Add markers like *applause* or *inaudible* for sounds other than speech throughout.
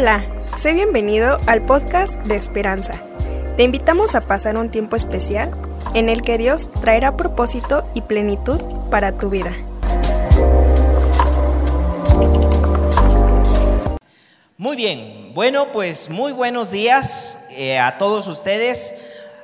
Hola, sé bienvenido al podcast de Esperanza. Te invitamos a pasar un tiempo especial en el que Dios traerá propósito y plenitud para tu vida. Muy bien, bueno, pues muy buenos días eh, a todos ustedes.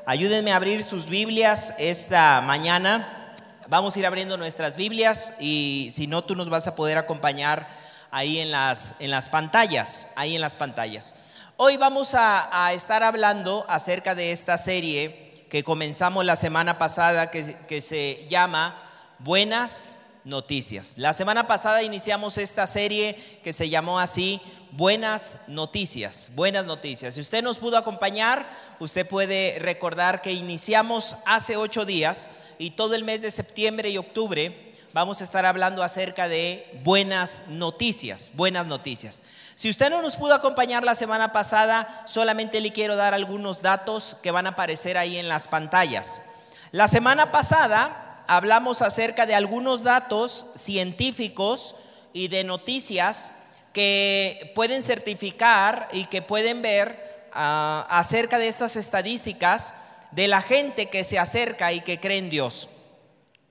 Ayúdenme a abrir sus Biblias esta mañana. Vamos a ir abriendo nuestras Biblias y si no, tú nos vas a poder acompañar ahí en las, en las pantallas, ahí en las pantallas. Hoy vamos a, estar hablando acerca de esta serie que comenzamos la semana pasada que, que se llama Buenas Noticias. La semana pasada iniciamos esta serie que se llamó así, Buenas Noticias, Buenas Noticias. Si usted nos pudo acompañar, usted puede recordar que iniciamos hace ocho días y todo el mes de septiembre y octubre vamos a estar hablando acerca de buenas noticias, buenas noticias. Si usted no nos pudo acompañar la semana pasada, solamente le quiero dar algunos datos que van a aparecer ahí en las pantallas. La semana pasada hablamos acerca de algunos datos científicos y de noticias que pueden certificar y que pueden ver ah, acerca de estas estadísticas de la gente que se acerca y que cree en Dios.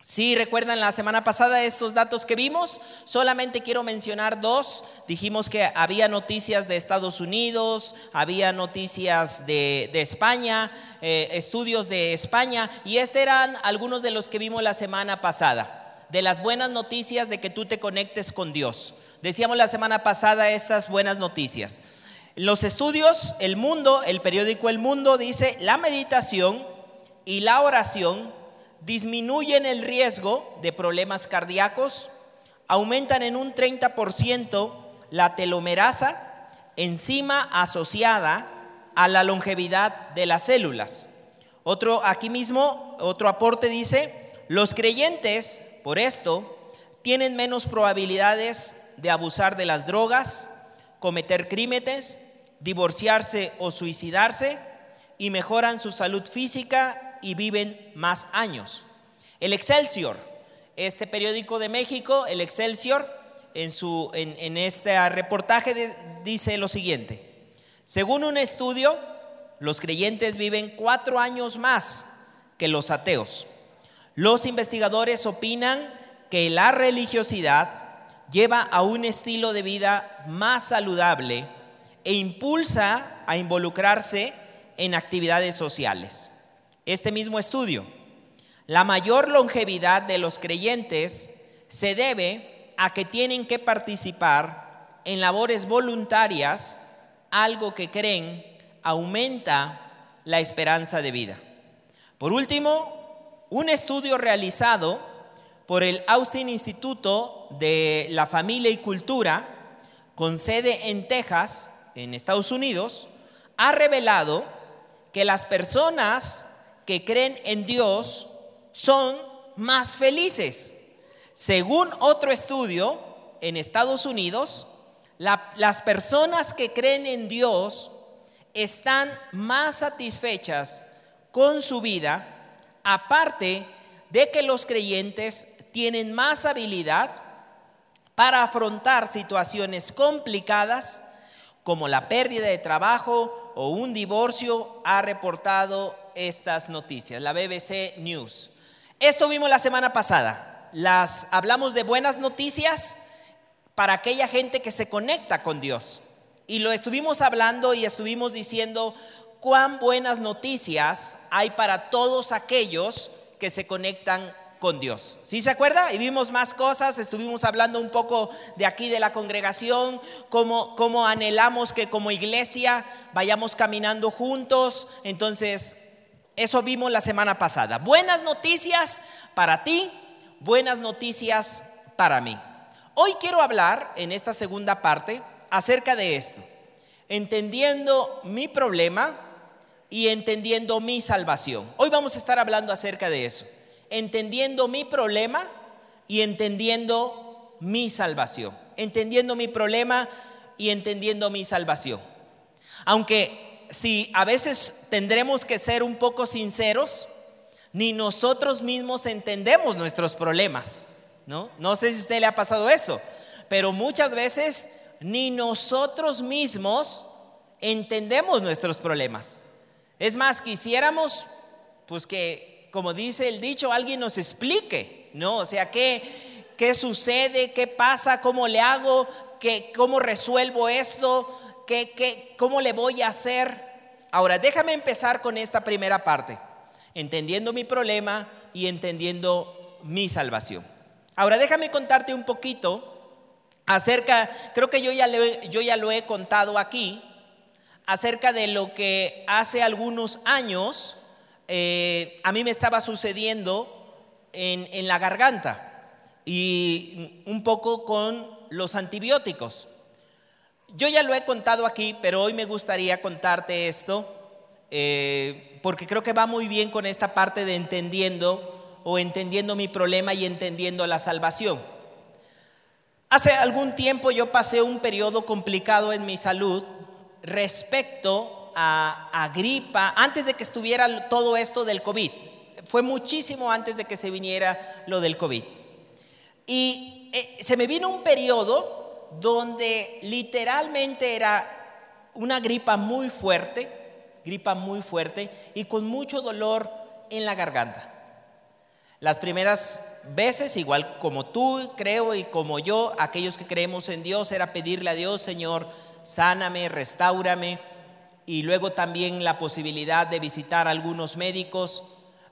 Si recuerdan la semana pasada estos datos que vimos, solamente quiero mencionar dos. Dijimos que había noticias de Estados Unidos, había noticias de, España, eh, estudios de España, y estos eran algunos de los que vimos la semana pasada, de las buenas noticias de que tú te conectes con Dios. Decíamos la semana pasada estas buenas noticias. Los estudios, el mundo, el periódico El Mundo dice, la meditación y la oración disminuyen el riesgo de problemas cardíacos, aumentan en un 30% la telomerasa, enzima asociada a la longevidad de las células. Otro, aquí mismo, otro aporte dice, los creyentes, por esto, tienen menos probabilidades de abusar de las drogas, cometer crímenes, divorciarse o suicidarse y mejoran su salud física y viven más años. El Excelsior, este periódico de México, el Excelsior, en, su, en, este reportaje dice lo siguiente. Según un estudio, los creyentes viven cuatro años más que los ateos. Los investigadores opinan que la religiosidad lleva a un estilo de vida más saludable e impulsa a involucrarse en actividades sociales este mismo estudio. La mayor longevidad de los creyentes se debe a que tienen que participar en labores voluntarias, algo que creen aumenta la esperanza de vida. Por último, un estudio realizado por el Austin Instituto de la Familia y Cultura, con sede en Texas, en Estados Unidos, ha revelado que las personas que creen en Dios son más felices. Según otro estudio en Estados Unidos, las personas que creen en Dios están más satisfechas con su vida, aparte de que los creyentes tienen más habilidad para afrontar situaciones complicadas como la pérdida de trabajo o un divorcio, ha reportado estas noticias, la BBC News. Esto vimos la semana pasada. Las hablamos de buenas noticias para aquella gente que se conecta con Dios. Y lo estuvimos hablando y estuvimos diciendo cuán buenas noticias hay para todos aquellos que se conectan con Dios. ¿Sí se acuerda? Y vimos más cosas, estuvimos hablando un poco de aquí de la congregación, cómo, cómo anhelamos que como iglesia vayamos caminando juntos. Entonces, eso vimos la semana pasada. Buenas noticias para ti, buenas noticias para mí. Hoy quiero hablar en esta segunda parte acerca de esto, entendiendo mi problema y entendiendo mi salvación. Hoy vamos a estar hablando acerca de eso, entendiendo mi problema y entendiendo mi salvación, entendiendo mi problema y entendiendo mi salvación. Aunque si a veces tendremos que ser un poco sinceros, ni nosotros mismos entendemos nuestros problemas, ¿no? No sé si a usted le ha pasado eso, pero muchas veces ni nosotros mismos entendemos nuestros problemas. Es más, quisiéramos, pues que, como dice el dicho, alguien nos explique, ¿no? O sea, ¿qué, qué sucede? ¿Qué pasa? ¿Cómo le hago? ¿Qué, ¿Cómo resuelvo esto? ¿Qué, qué, ¿Cómo le voy a hacer? Ahora, déjame empezar con esta primera parte, entendiendo mi problema y entendiendo mi salvación. Ahora, déjame contarte un poquito acerca, creo que yo ya, yo ya lo he contado aquí, acerca de lo que hace algunos años eh, a mí me estaba sucediendo en, en la garganta y un poco con los antibióticos. Yo ya lo he contado aquí, pero hoy me gustaría contarte esto eh, porque creo que va muy bien con esta parte de entendiendo o entendiendo mi problema y entendiendo la salvación. Hace algún tiempo yo pasé un periodo complicado en mi salud respecto a, gripa, antes de que estuviera todo esto del COVID. Fue muchísimo antes de que se viniera lo del COVID. Y eh, se me vino un periodo donde literalmente era una gripa muy fuerte, gripa muy fuerte y con mucho dolor en la garganta. Las primeras veces, igual como tú creo y como yo, aquellos que creemos en Dios, era pedirle a Dios, Señor, sáname, restaurame, y luego también la posibilidad de visitar algunos médicos.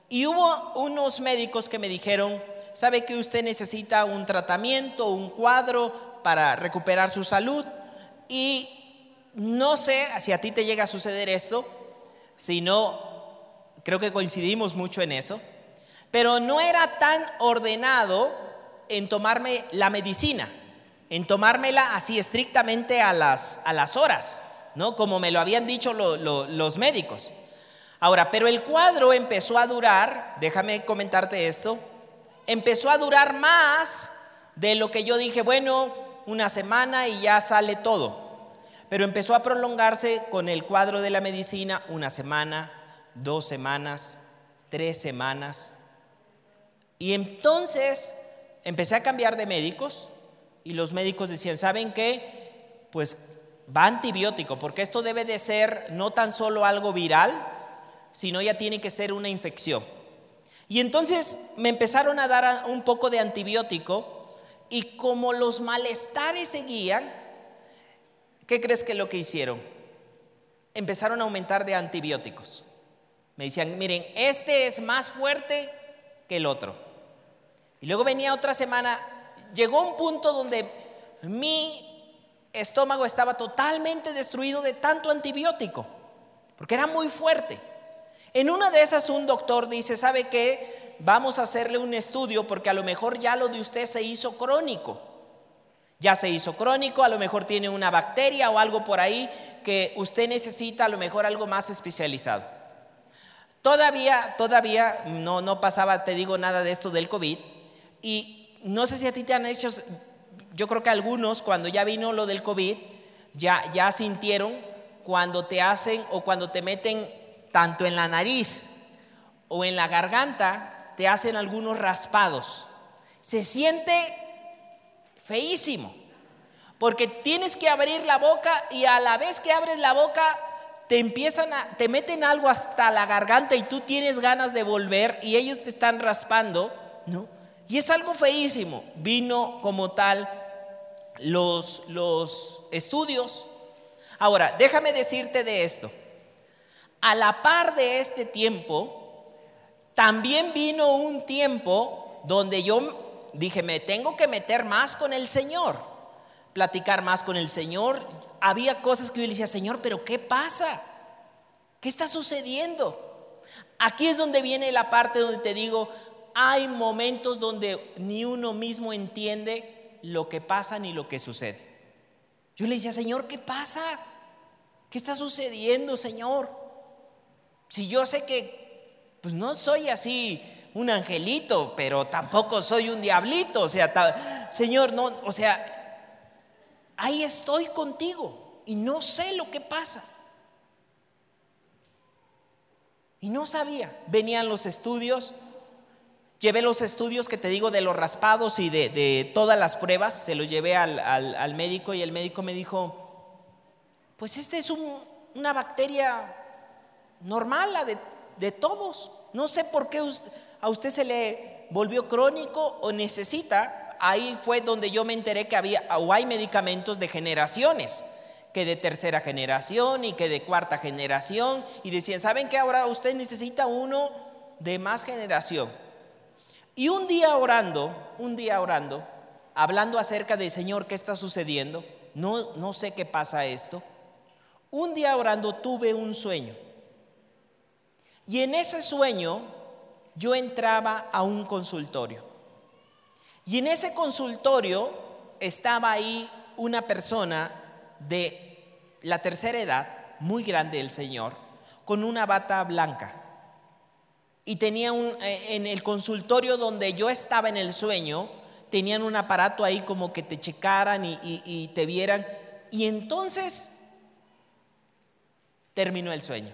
Y hubo unos médicos que me dijeron, sabe que usted necesita un tratamiento, un cuadro para recuperar su salud, y no sé si a ti te llega a suceder esto, si no, creo que coincidimos mucho en eso pero no era tan ordenado en tomarme la medicina, en tomármela así estrictamente a las, a las horas, ¿no? Como me lo habían dicho los médicos. Ahora, pero el cuadro empezó a durar, déjame comentarte esto, empezó a durar más de lo que yo dije, bueno, una semana y ya sale todo. Pero empezó a prolongarse con el cuadro de la medicina una semana, dos semanas, tres semanas, y entonces empecé a cambiar de médicos y los médicos decían, ¿saben qué? Pues va antibiótico, porque esto debe de ser no tan solo algo viral, sino ya tiene que ser una infección. Y entonces me empezaron a dar un poco de antibiótico y como los malestares seguían, ¿qué crees que lo que hicieron? Empezaron a aumentar de antibióticos. Me decían, miren, este es más fuerte que el otro. Y luego venía otra semana, llegó un punto donde mi estómago estaba totalmente destruido de tanto antibiótico, porque era muy fuerte. En una de esas un doctor dice, ¿sabe qué? Vamos a hacerle un estudio porque a lo mejor ya lo de usted se hizo crónico. Ya se hizo crónico, a lo mejor tiene una bacteria o algo por ahí que usted necesita, a lo mejor algo más especializado. Todavía, todavía no, no pasaba, te digo, nada de esto del COVID. Y no sé si a ti te han hecho, yo creo que algunos cuando ya vino lo del COVID, ya, ya sintieron cuando te hacen o cuando te meten tanto en la nariz o en la garganta, te hacen algunos raspados. Se siente feísimo, porque tienes que abrir la boca y a la vez que abres la boca te empiezan a, te meten algo hasta la garganta y tú tienes ganas de volver y ellos te están raspando, ¿no? Y es algo feísimo. Vino como tal los, los estudios. Ahora, déjame decirte de esto. A la par de este tiempo, también vino un tiempo donde yo dije, me tengo que meter más con el Señor, platicar más con el Señor había cosas que yo le decía, Señor, pero ¿qué pasa? ¿Qué está sucediendo? Aquí es donde viene la parte donde te digo, hay momentos donde ni uno mismo entiende lo que pasa ni lo que sucede. Yo le decía, Señor, ¿qué pasa? ¿Qué está sucediendo, Señor? Si yo sé que, pues no soy así un angelito, pero tampoco soy un diablito, o sea, Señor, no, o sea, ahí estoy contigo y no sé lo que pasa. Y no sabía. Venían los estudios, Llevé los estudios que te digo de los raspados y de, todas las pruebas, se los llevé al, médico y el médico me dijo, pues esta es una bacteria normal, la de, de todos. No sé por qué a usted se le volvió crónico o necesita. Ahí fue donde yo me enteré que había o hay medicamentos de generaciones que de tercera generación y que de cuarta generación. Y decían, ¿saben qué? Ahora usted necesita uno de más generación. Y un día orando, un día orando, hablando acerca de Señor, ¿qué está sucediendo? No, no sé qué pasa esto. Un día orando tuve un sueño. Y en ese sueño yo entraba a un consultorio. Y en ese consultorio estaba ahí una persona de la tercera edad, muy grande el Señor, con una bata blanca y tenía un, eh, en el consultorio donde yo estaba en el sueño, tenían un aparato ahí como que te checaran y, te vieran. Y entonces terminó el sueño.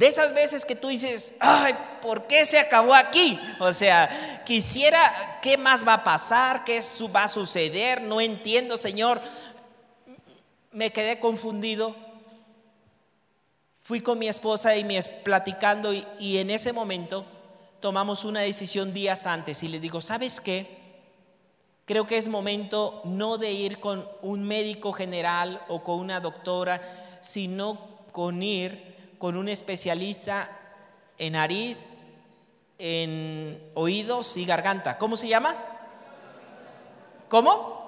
De esas veces que tú dices, ay, ¿por qué se acabó aquí? O sea, quisiera, ¿qué más va a pasar? ¿Qué va a suceder? No entiendo, Señor. Me quedé confundido Fui con mi esposa y me platicando y, en ese momento tomamos una decisión días antes y les digo, ¿sabes qué? Creo que es momento no de ir con un médico general o con una doctora, sino con ir con un especialista en nariz, en oídos y garganta. ¿Cómo se llama? ¿Cómo?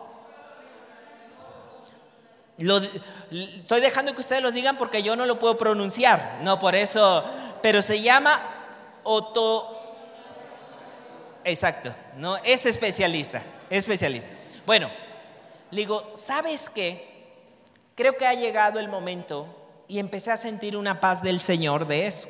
estoy dejando que ustedes los digan porque yo no lo puedo pronunciar, no por eso, pero se llama Oto. Exacto, no es especialista, es especialista. Bueno, le digo, ¿sabes qué? Creo que ha llegado el momento y empecé a sentir una paz del Señor de eso.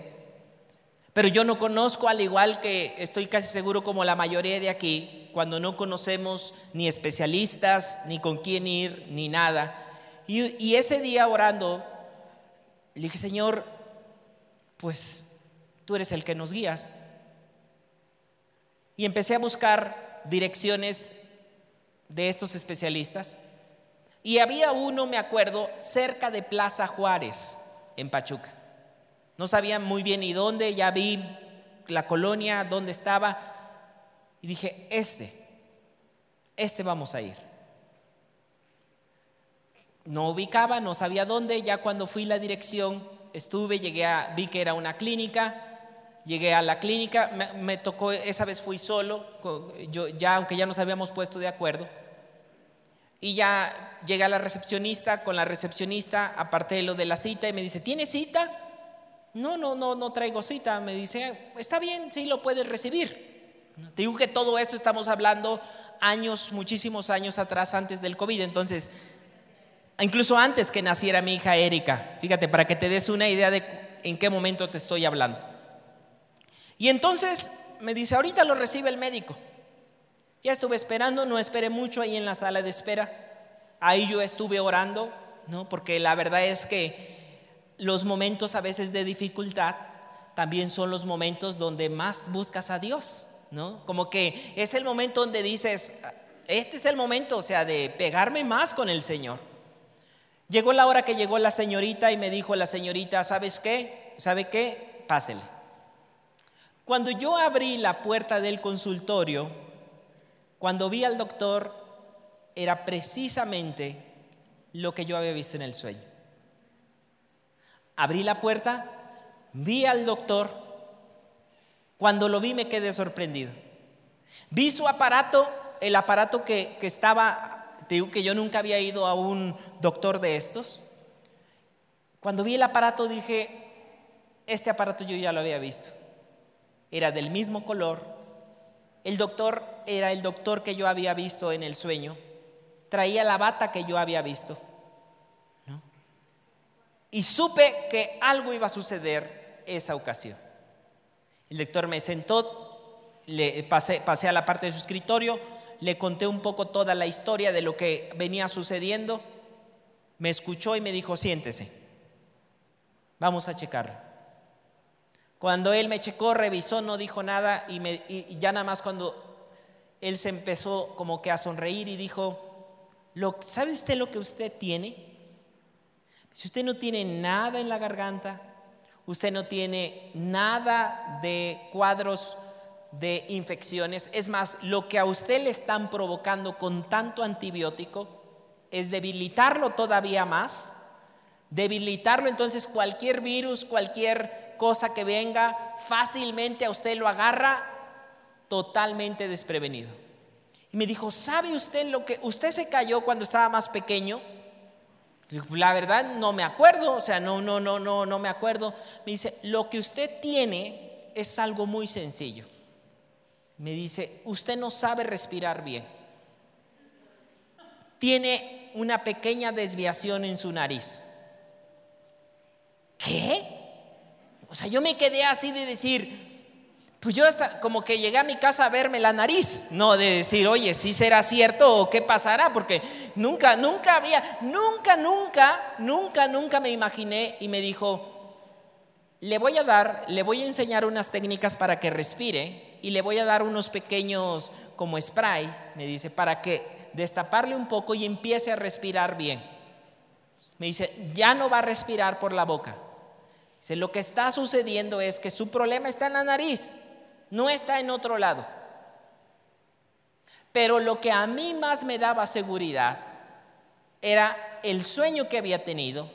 Pero yo no conozco, al igual que estoy casi seguro como la mayoría de aquí, cuando no conocemos ni especialistas, ni con quién ir, ni nada. Y, ese día orando, le dije, Señor, pues tú eres el que nos guías. Y empecé a buscar direcciones de estos especialistas. Y había uno, me acuerdo, cerca de Plaza Juárez, en Pachuca. No sabía muy bien ni dónde, ya vi la colonia, dónde estaba. Y dije, este, este vamos a ir no ubicaba, no sabía dónde, ya cuando fui la dirección, estuve, llegué a, vi que era una clínica, llegué a la clínica, me, tocó, esa vez fui solo, yo, ya, aunque ya nos habíamos puesto de acuerdo, y ya llegué a la recepcionista, con la recepcionista aparté lo de la cita y me dice, ¿tiene cita? No, no, no, no traigo cita, me dice, está bien, sí lo puedes recibir. Te digo que todo esto estamos hablando años, muchísimos años atrás, antes del COVID, entonces incluso antes que naciera mi hija Erika. Fíjate, para que te des una idea de en qué momento te estoy hablando. Y entonces me dice, ahorita lo recibe el médico. Ya estuve esperando, no esperé mucho ahí en la sala de espera. Ahí yo estuve orando, ¿no? Porque la verdad es que los momentos a veces de dificultad también son los momentos donde más buscas a Dios, ¿no? Como que es el momento donde dices, este es el momento, o sea, de pegarme más con el Señor. Llegó la hora que llegó la señorita y me dijo la señorita, ¿sabes qué? ¿Sabe qué? Pásele. Cuando yo abrí la puerta del consultorio, cuando vi al doctor, era precisamente lo que yo había visto en el sueño. Abrí la puerta, vi al doctor, cuando lo vi me quedé sorprendido. Vi su aparato, el aparato que, que estaba que yo nunca había ido a un doctor de estos. Cuando vi el aparato dije, este aparato yo ya lo había visto. Era del mismo color. El doctor era el doctor que yo había visto en el sueño. Traía la bata que yo había visto. Y supe que algo iba a suceder esa ocasión. El doctor me sentó, le pasé, pasé a la parte de su escritorio, le conté un poco toda la historia de lo que venía sucediendo, me escuchó y me dijo, siéntese, vamos a checar. Cuando él me checó, revisó, no dijo nada y, me, y ya nada más cuando él se empezó como que a sonreír y dijo, lo, ¿sabe usted lo que usted tiene? Si usted no tiene nada en la garganta, usted no tiene nada de cuadros de infecciones, es más, lo que a usted le están provocando con tanto antibiótico es debilitarlo todavía más, debilitarlo entonces cualquier virus, cualquier cosa que venga, fácilmente a usted lo agarra totalmente desprevenido. Y me dijo, ¿sabe usted lo que usted se cayó cuando estaba más pequeño? La verdad no me acuerdo, o sea, no, no, no, no, no me acuerdo. Me dice, lo que usted tiene es algo muy sencillo. Me dice, usted no sabe respirar bien. Tiene una pequeña desviación en su nariz. ¿Qué? O sea, yo me quedé así de decir, pues yo como que llegué a mi casa a verme la nariz, no de decir, oye, si será cierto o qué pasará, porque nunca, nunca había, nunca, nunca, nunca, nunca me imaginé y me dijo, le voy a dar, le voy a enseñar unas técnicas para que respire y le voy a dar unos pequeños como spray, me dice, para que destaparle un poco y empiece a respirar bien. Me dice, ya no va a respirar por la boca lo que está sucediendo es que su problema está en la nariz, no está en otro lado. Pero lo que a mí más me daba seguridad era el sueño que había tenido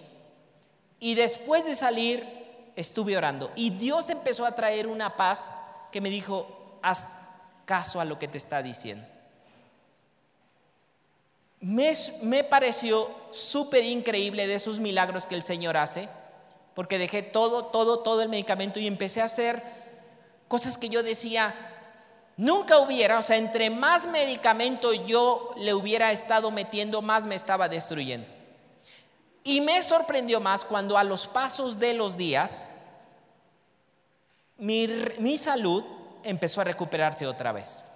y después de salir estuve orando y Dios empezó a traer una paz que me dijo, haz caso a lo que te está diciendo. Me, me pareció súper increíble de esos milagros que el Señor hace porque dejé todo, todo, todo el medicamento y empecé a hacer cosas que yo decía, nunca hubiera, o sea, entre más medicamento yo le hubiera estado metiendo, más me estaba destruyendo. Y me sorprendió más cuando a los pasos de los días, mi, mi salud empezó a recuperarse otra vez.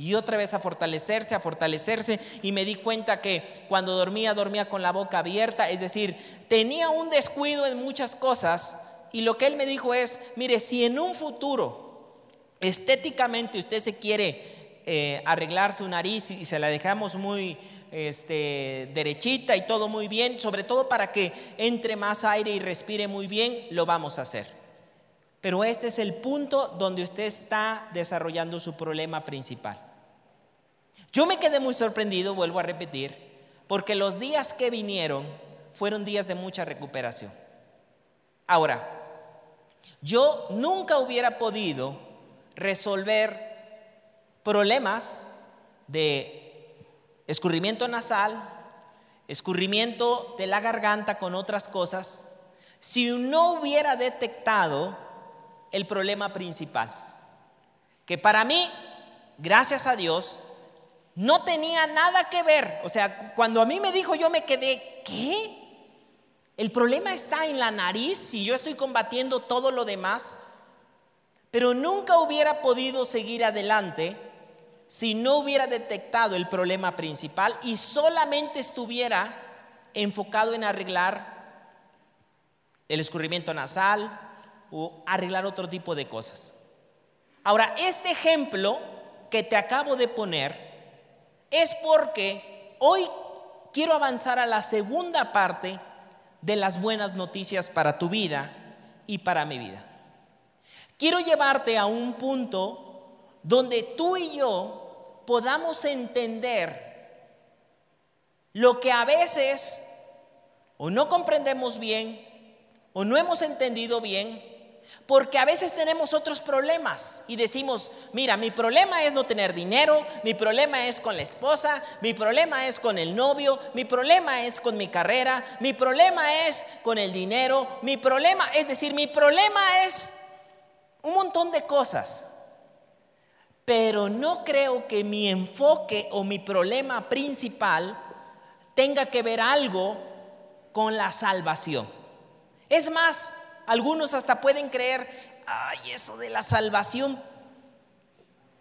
Y otra vez a fortalecerse, a fortalecerse. Y me di cuenta que cuando dormía, dormía con la boca abierta. Es decir, tenía un descuido en muchas cosas. Y lo que él me dijo es, mire, si en un futuro estéticamente usted se quiere eh, arreglar su nariz y se la dejamos muy este, derechita y todo muy bien, sobre todo para que entre más aire y respire muy bien, lo vamos a hacer. Pero este es el punto donde usted está desarrollando su problema principal. Yo me quedé muy sorprendido, vuelvo a repetir, porque los días que vinieron fueron días de mucha recuperación. Ahora, yo nunca hubiera podido resolver problemas de escurrimiento nasal, escurrimiento de la garganta con otras cosas, si no hubiera detectado el problema principal. Que para mí, gracias a Dios, no tenía nada que ver. O sea, cuando a mí me dijo, yo me quedé, ¿qué? El problema está en la nariz y yo estoy combatiendo todo lo demás. Pero nunca hubiera podido seguir adelante si no hubiera detectado el problema principal y solamente estuviera enfocado en arreglar el escurrimiento nasal o arreglar otro tipo de cosas. Ahora, este ejemplo que te acabo de poner es porque hoy quiero avanzar a la segunda parte de las buenas noticias para tu vida y para mi vida. Quiero llevarte a un punto donde tú y yo podamos entender lo que a veces o no comprendemos bien o no hemos entendido bien porque a veces tenemos otros problemas y decimos, mira, mi problema es no tener dinero, mi problema es con la esposa, mi problema es con el novio, mi problema es con mi carrera, mi problema es con el dinero, mi problema, es decir, mi problema es un montón de cosas. Pero no creo que mi enfoque o mi problema principal tenga que ver algo con la salvación. Es más, algunos hasta pueden creer, ay, eso de la salvación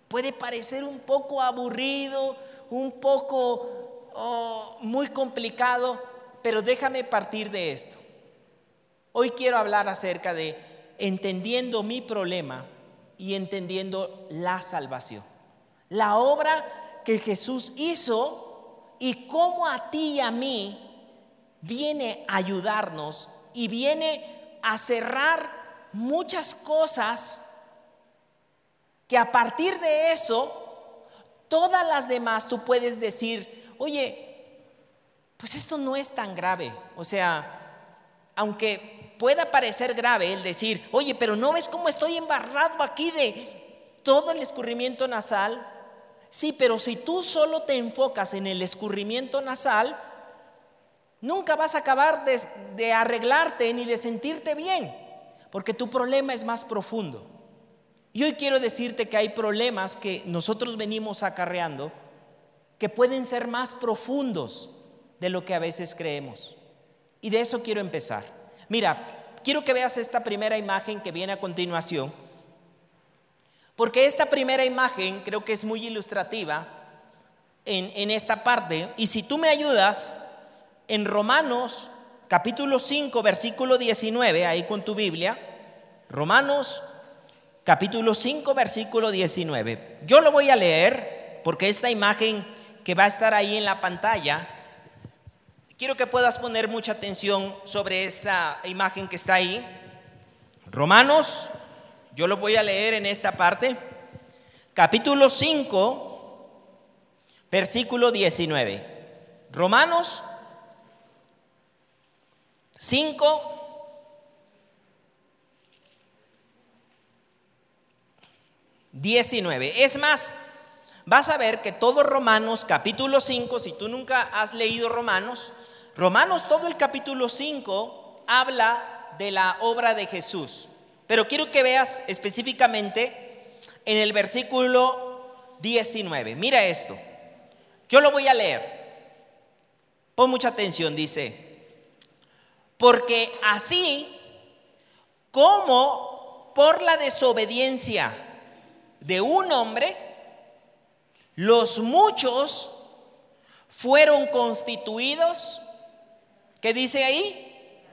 puede parecer un poco aburrido, un poco oh, muy complicado, pero déjame partir de esto. Hoy quiero hablar acerca de entendiendo mi problema y entendiendo la salvación. La obra que Jesús hizo y cómo a ti y a mí viene a ayudarnos y viene a cerrar muchas cosas que a partir de eso, todas las demás tú puedes decir, oye, pues esto no es tan grave. O sea, aunque pueda parecer grave el decir, oye, pero no ves cómo estoy embarrado aquí de todo el escurrimiento nasal. Sí, pero si tú solo te enfocas en el escurrimiento nasal, nunca vas a acabar de, arreglarte ni de sentirte bien, porque tu problema es más profundo. Y hoy quiero decirte que hay problemas que nosotros venimos acarreando que pueden ser más profundos de lo que a veces creemos. Y de eso quiero empezar. Mira, quiero que veas esta primera imagen que viene a continuación, porque esta primera imagen creo que es muy ilustrativa en, en esta parte. Y si tú me ayudas, en Romanos capítulo 5, versículo 19, ahí con tu Biblia, Romanos capítulo 5, versículo 19. Yo lo voy a leer porque esta imagen que va a estar ahí en la pantalla Quiero que puedas poner mucha atención sobre esta imagen que está ahí. Romanos, yo lo voy a leer en esta parte. Capítulo 5, versículo 19. Romanos 5, 19. Es más, vas a ver que todo Romanos capítulo 5, si tú nunca has leído Romanos, Romanos, todo el capítulo 5 habla de la obra de Jesús. Pero quiero que veas específicamente en el versículo 19. Mira esto. Yo lo voy a leer. Pon mucha atención, dice. Porque así como por la desobediencia de un hombre, los muchos fueron constituidos ¿Qué dice ahí?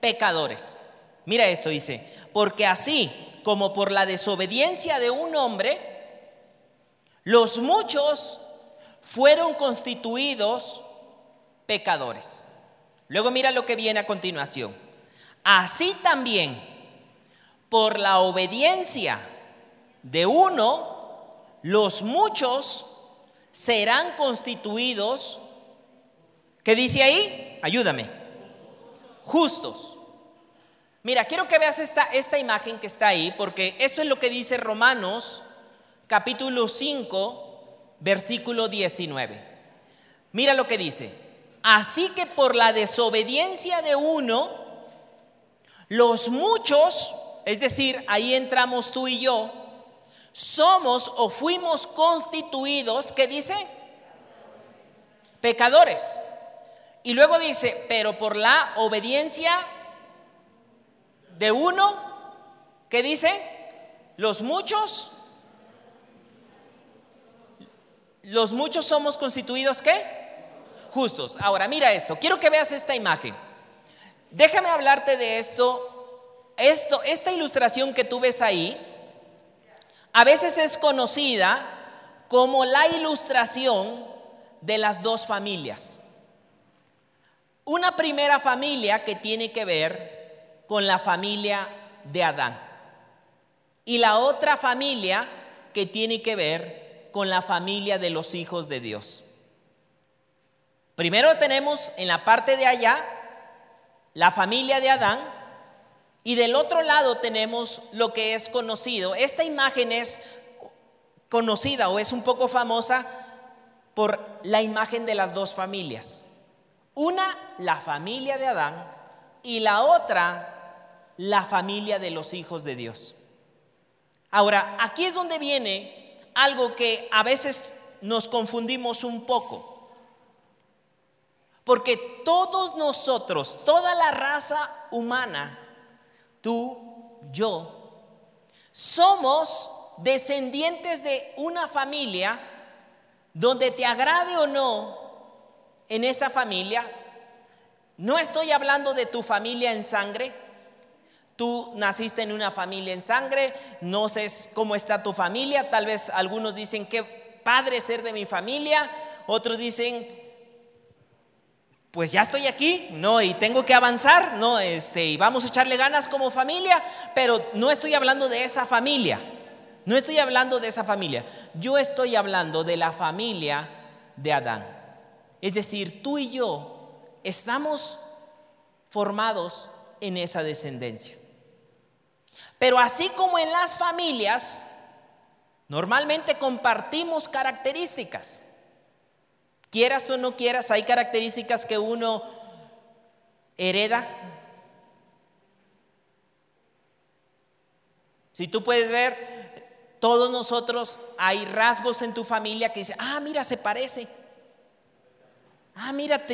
Pecadores. Mira esto, dice, porque así como por la desobediencia de un hombre, los muchos fueron constituidos pecadores. Luego mira lo que viene a continuación. Así también, por la obediencia de uno, los muchos serán constituidos ¿Qué dice ahí? Ayúdame. Justos. Mira, quiero que veas esta, esta imagen que está ahí, porque esto es lo que dice Romanos capítulo 5, versículo 19. Mira lo que dice. Así que por la desobediencia de uno, los muchos, es decir, ahí entramos tú y yo, somos o fuimos constituidos, ¿qué dice? Pecadores. Y luego dice, pero por la obediencia de uno, ¿qué dice? Los muchos, los muchos somos constituidos ¿qué? Justos. Ahora, mira esto, quiero que veas esta imagen. Déjame hablarte de esto. Esto, esta ilustración que tú ves ahí, a veces es conocida como la ilustración de las dos familias. Una primera familia que tiene que ver con la familia de Adán. Y la otra familia que tiene que ver con la familia de los hijos de Dios. Primero tenemos en la parte de allá la familia de Adán y del otro lado tenemos lo que es conocido. Esta imagen es conocida o es un poco famosa por la imagen de las dos familias. Una, la familia de Adán y la otra, la familia de los hijos de Dios. Ahora, aquí es donde viene algo que a veces nos confundimos un poco. Porque todos nosotros, toda la raza humana, tú, yo, somos descendientes de una familia donde te agrade o no, en esa familia. No estoy hablando de tu familia en sangre. Tú naciste en una familia en sangre, no sé cómo está tu familia, tal vez algunos dicen qué padre ser de mi familia, otros dicen pues ya estoy aquí, no, y tengo que avanzar, no, este, y vamos a echarle ganas como familia, pero no estoy hablando de esa familia. No estoy hablando de esa familia. Yo estoy hablando de la familia de Adán. Es decir, tú y yo estamos formados en esa descendencia. Pero así como en las familias, normalmente compartimos características. Quieras o no quieras, hay características que uno hereda. Si tú puedes ver, todos nosotros hay rasgos en tu familia que dicen, ah, mira, se parece. Ah, mira,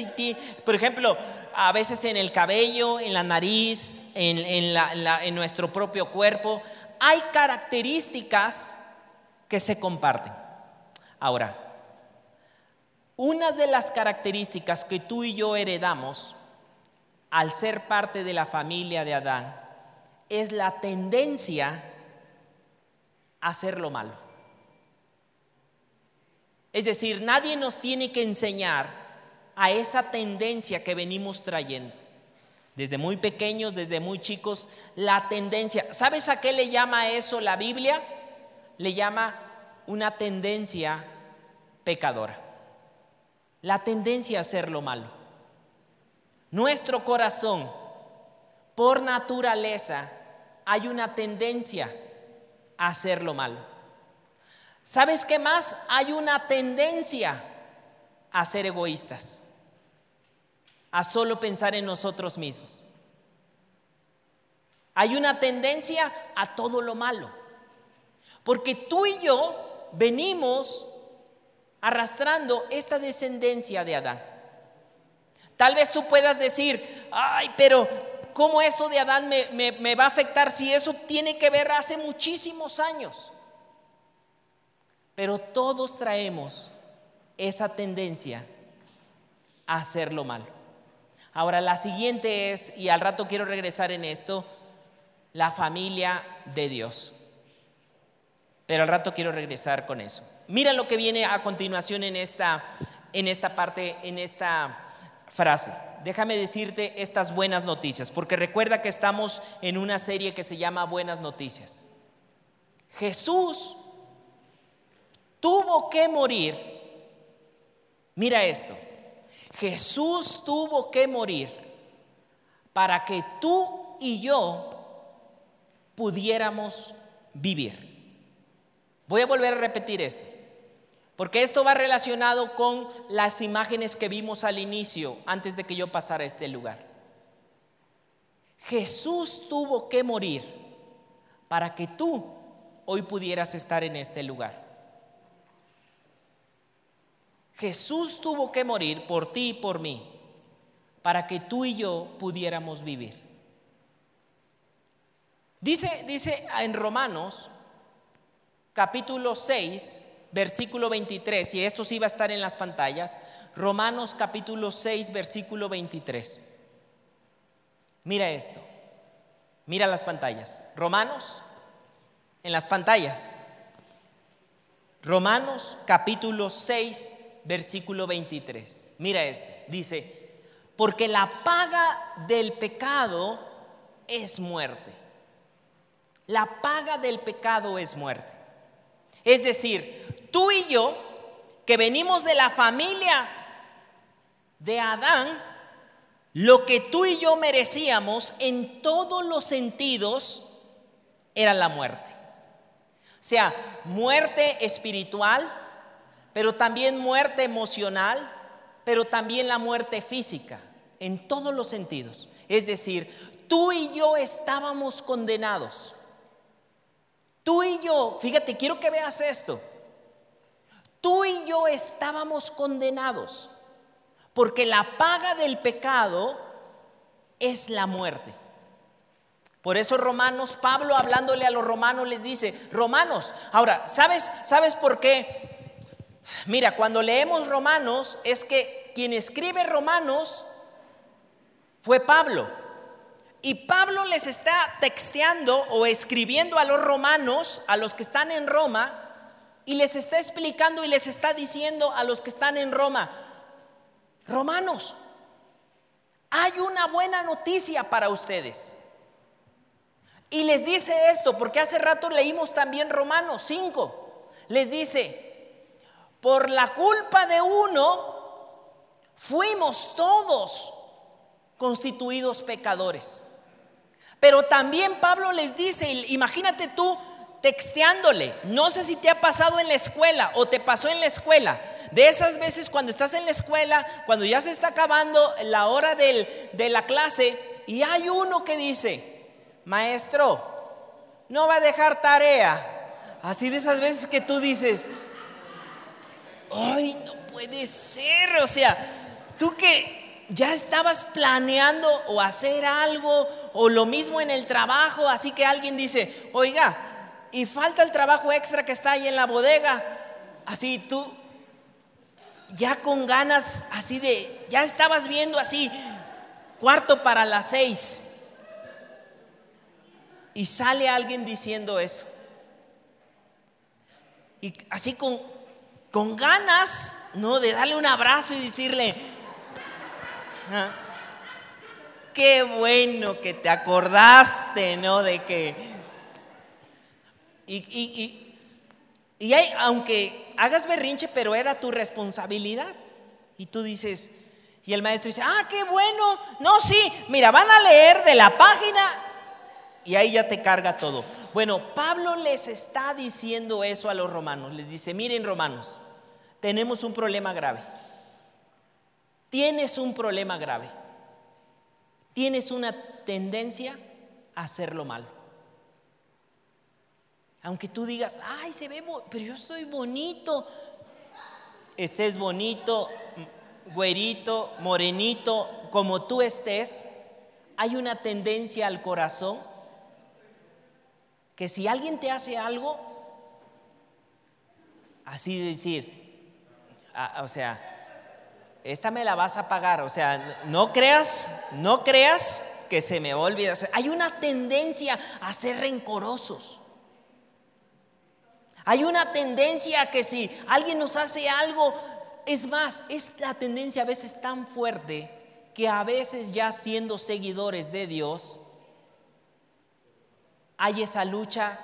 por ejemplo, a veces en el cabello, en la nariz, en, en nuestro propio cuerpo, hay características que se comparten. Ahora, una de las características que tú y yo heredamos al ser parte de la familia de Adán es la tendencia a hacer lo malo. Es decir, nadie nos tiene que enseñar a esa tendencia que venimos trayendo. Desde muy pequeños, desde muy chicos, la tendencia. ¿Sabes a qué le llama eso la Biblia? Le llama una tendencia pecadora la tendencia a hacer lo malo. Nuestro corazón, por naturaleza, hay una tendencia a hacer lo malo. ¿Sabes qué más? Hay una tendencia a ser egoístas, a solo pensar en nosotros mismos. Hay una tendencia a todo lo malo. Porque tú y yo venimos arrastrando esta descendencia de Adán. Tal vez tú puedas decir, ay, pero ¿cómo eso de Adán me, va a afectar si eso tiene que ver hace muchísimos años? Pero todos traemos esa tendencia a hacerlo mal. Ahora, la siguiente es, y al rato quiero regresar en esto, la familia de Dios. Pero al rato quiero regresar con eso. Mira lo que viene a continuación en esta, en esta parte, en esta frase. Déjame decirte estas buenas noticias, porque recuerda que estamos en una serie que se llama Buenas Noticias. Jesús tuvo que morir. Mira esto. Jesús tuvo que morir para que tú y yo pudiéramos vivir. Voy a volver a repetir esto. Porque esto va relacionado con las imágenes que vimos al inicio, antes de que yo pasara a este lugar. Jesús tuvo que morir para que tú hoy pudieras estar en este lugar. Jesús tuvo que morir por ti y por mí, para que tú y yo pudiéramos vivir. Dice, dice en Romanos capítulo 6, versículo 23, y esto sí va a estar en las pantallas, Romanos capítulo 6, versículo 23. Mira esto, mira las pantallas. Romanos, en las pantallas. Romanos capítulo 6, versículo 23. Mira esto, dice, porque la paga del pecado es muerte. La paga del pecado es muerte. Es decir, tú y yo, que venimos de la familia de Adán, lo que tú y yo merecíamos en todos los sentidos era la muerte. O sea, muerte espiritual, pero también muerte emocional, pero también la muerte física, en todos los sentidos. Es decir, tú y yo estábamos condenados. Tú y yo, fíjate, quiero que veas esto. Tú y yo estábamos condenados porque la paga del pecado es la muerte. Por eso Romanos, Pablo hablándole a los romanos les dice, romanos, ahora, ¿sabes, ¿sabes por qué? Mira, cuando leemos Romanos es que quien escribe Romanos fue Pablo. Y Pablo les está texteando o escribiendo a los romanos, a los que están en Roma, y les está explicando y les está diciendo a los que están en Roma, romanos, hay una buena noticia para ustedes. Y les dice esto, porque hace rato leímos también Romanos 5. Les dice, por la culpa de uno, fuimos todos constituidos pecadores. Pero también Pablo les dice, imagínate tú texteándole, no sé si te ha pasado en la escuela o te pasó en la escuela, de esas veces cuando estás en la escuela, cuando ya se está acabando la hora de la clase y hay uno que dice, maestro, no va a dejar tarea. Así de esas veces que tú dices, ay, no puede ser, o sea, tú que ya estabas planeando o hacer algo o lo mismo en el trabajo, así que alguien dice, oiga, y falta el trabajo extra que está ahí en la bodega, así tú ya con ganas así de, ya estabas viendo así, cuarto para las seis, y sale alguien diciendo eso. Y así con, con ganas, ¿no? De darle un abrazo y decirle, Qué bueno que te acordaste, ¿no? De que... Y, y, y, hay, aunque hagas berrinche, pero era tu responsabilidad. Y tú dices, y el maestro dice, ah, qué bueno. No, sí, mira, van a leer de la página y ahí ya te carga todo. Bueno, Pablo les está diciendo eso a los romanos. Les dice, miren romanos, tenemos un problema grave tienes un problema grave. Tienes una tendencia a hacerlo mal. Aunque tú digas, ay, se ve, pero yo estoy bonito. Estés bonito, güerito, morenito, como tú estés, hay una tendencia al corazón que si alguien te hace algo, así decir, o sea, esta me la vas a pagar. O sea, no creas, no creas que se me va. Hay una tendencia a ser rencorosos. Hay una tendencia que si alguien nos hace algo, es más, es la tendencia a veces tan fuerte que a veces ya siendo seguidores de Dios, hay esa lucha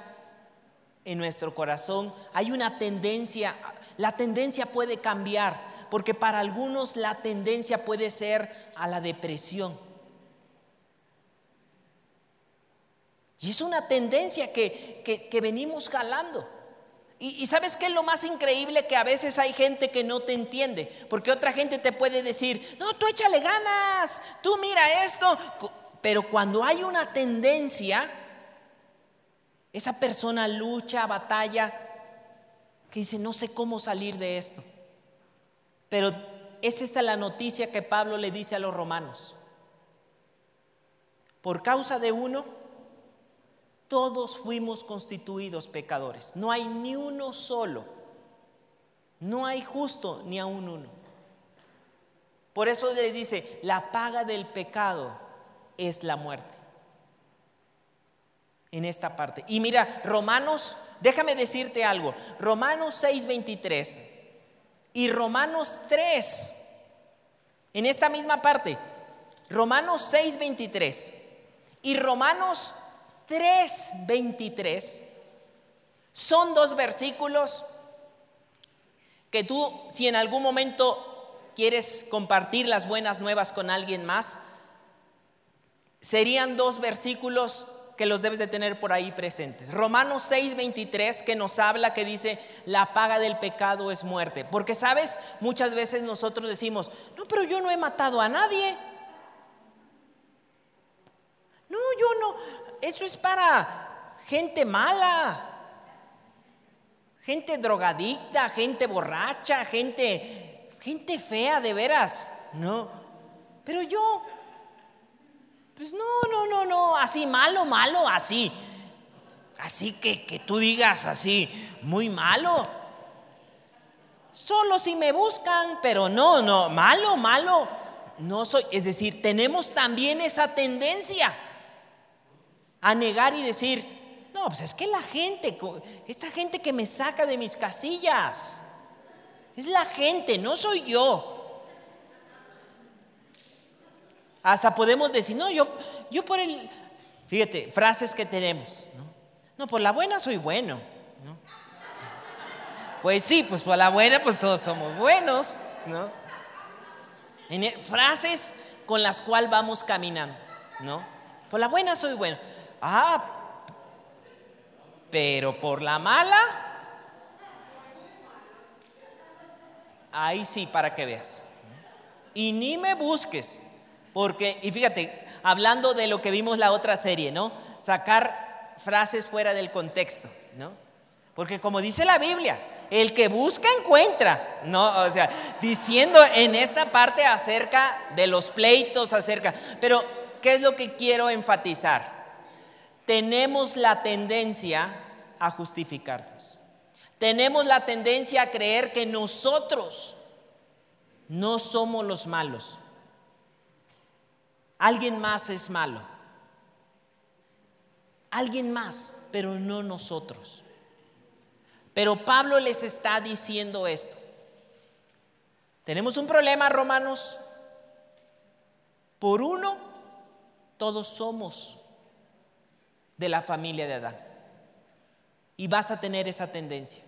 en nuestro corazón, hay una tendencia, la tendencia puede cambiar porque para algunos la tendencia puede ser a la depresión. Y es una tendencia que, venimos jalando. Y, sabes qué es lo más increíble que a veces hay gente que no te entiende, porque otra gente te puede decir, no, tú échale ganas, tú mira esto, pero cuando hay una tendencia, esa persona lucha, batalla, que dice, no sé cómo salir de esto. Pero es esta la noticia que Pablo le dice a los romanos. Por causa de uno, todos fuimos constituidos pecadores. No hay ni uno solo. No hay justo ni aún uno. Por eso les dice, la paga del pecado es la muerte. En esta parte. Y mira, Romanos, déjame decirte algo. Romanos 6:23 y Romanos 3, en esta misma parte, Romanos 6, 23 y Romanos 3, 23, son dos versículos que tú, si en algún momento quieres compartir las buenas nuevas con alguien más, serían dos versículos que los debes de tener por ahí presentes. Romanos 6:23 que nos habla, que dice, la paga del pecado es muerte. Porque sabes, muchas veces nosotros decimos, no, pero yo no he matado a nadie. No, yo no, eso es para gente mala, gente drogadicta, gente borracha, gente, gente fea de veras. No, pero yo pues no, no, no, no, así malo, malo, así. Así que, que tú digas así, muy malo. Solo si me buscan, pero no, no, malo, malo. No soy, es decir, tenemos también esa tendencia. A negar y decir, no, pues es que la gente, esta gente que me saca de mis casillas, es la gente, no soy yo. Hasta podemos decir, no, yo, yo por el, fíjate, frases que tenemos, ¿no? No, por la buena soy bueno, ¿no? Pues sí, pues por la buena, pues todos somos buenos, ¿no? En e, frases con las cuales vamos caminando, ¿no? Por la buena soy bueno. Ah, pero por la mala, ahí sí, para que veas. Y ni me busques, porque, y fíjate, hablando de lo que vimos la otra serie, ¿no? Sacar frases fuera del contexto, ¿no? Porque como dice la Biblia, el que busca encuentra, ¿no? O sea, diciendo en esta parte acerca de los pleitos, acerca, pero ¿qué es lo que quiero enfatizar? Tenemos la tendencia a justificarnos. Tenemos la tendencia a creer que nosotros no somos los malos. Alguien más es malo. Alguien más, pero no nosotros. Pero Pablo les está diciendo esto. Tenemos un problema, romanos. Por uno, todos somos de la familia de Adán. Y vas a tener esa tendencia.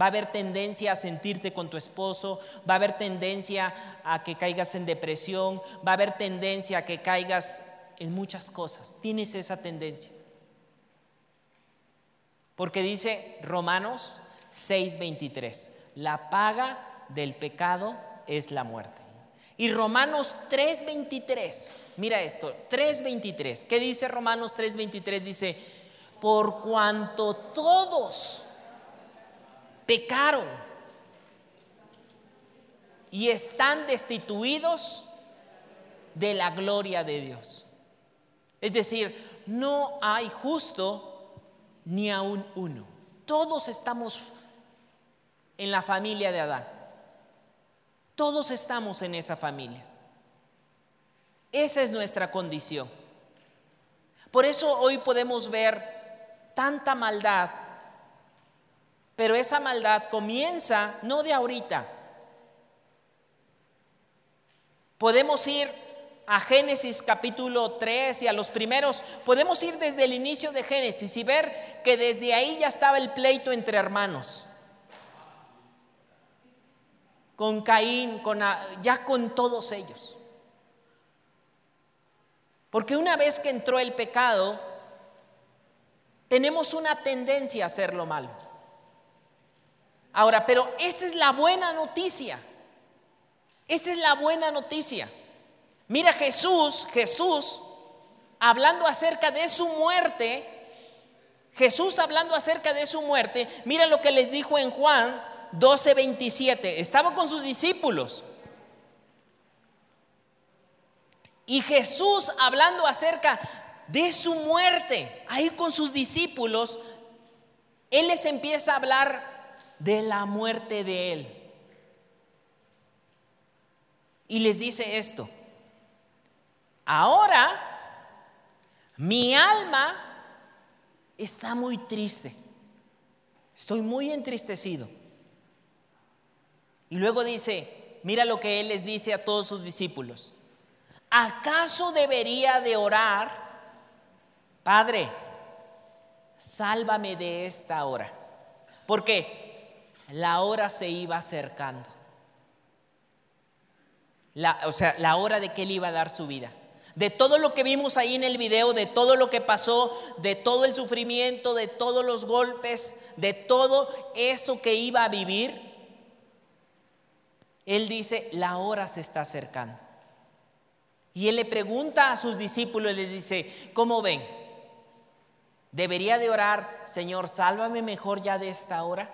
Va a haber tendencia a sentirte con tu esposo, va a haber tendencia a que caigas en depresión, va a haber tendencia a que caigas en muchas cosas. Tienes esa tendencia. Porque dice Romanos 6:23, la paga del pecado es la muerte. Y Romanos 3:23, mira esto, 3:23, ¿qué dice Romanos 3:23? Dice, por cuanto todos pecaron y están destituidos de la gloria de Dios. Es decir, no hay justo ni aún uno. Todos estamos en la familia de Adán. Todos estamos en esa familia. Esa es nuestra condición. Por eso hoy podemos ver tanta maldad, pero esa maldad comienza no de ahorita. Podemos ir a Génesis capítulo 3 y a los primeros, podemos ir desde el inicio de Génesis y ver que desde ahí ya estaba el pleito entre hermanos. Con Caín, con, ya con todos ellos. Porque una vez que entró el pecado, tenemos una tendencia a hacer lo malo. Ahora, pero esta es la buena noticia. Esta es la buena noticia. Mira Jesús, Jesús, hablando acerca de su muerte, Jesús hablando acerca de su muerte, mira lo que les dijo en Juan 12, 27. Estaba con sus discípulos. Y Jesús hablando acerca de su muerte, ahí con sus discípulos, Él les empieza a hablar de la muerte de Él. Y les dice esto. Ahora mi alma está muy triste. Estoy muy entristecido. Y luego dice, mira lo que él les dice a todos sus discípulos. ¿Acaso debería de orar, Padre, sálvame de esta hora? Porque la hora se iba acercando. o sea, la hora de que él iba a dar su vida de todo lo que vimos ahí en el video, de todo lo que pasó, de todo el sufrimiento, de todos los golpes, de todo eso que iba a vivir, él dice, la hora se está acercando. Y él le pregunta a sus discípulos, les dice, ¿cómo ven? ¿Debería de orar, Señor, sálvame mejor ya de esta hora?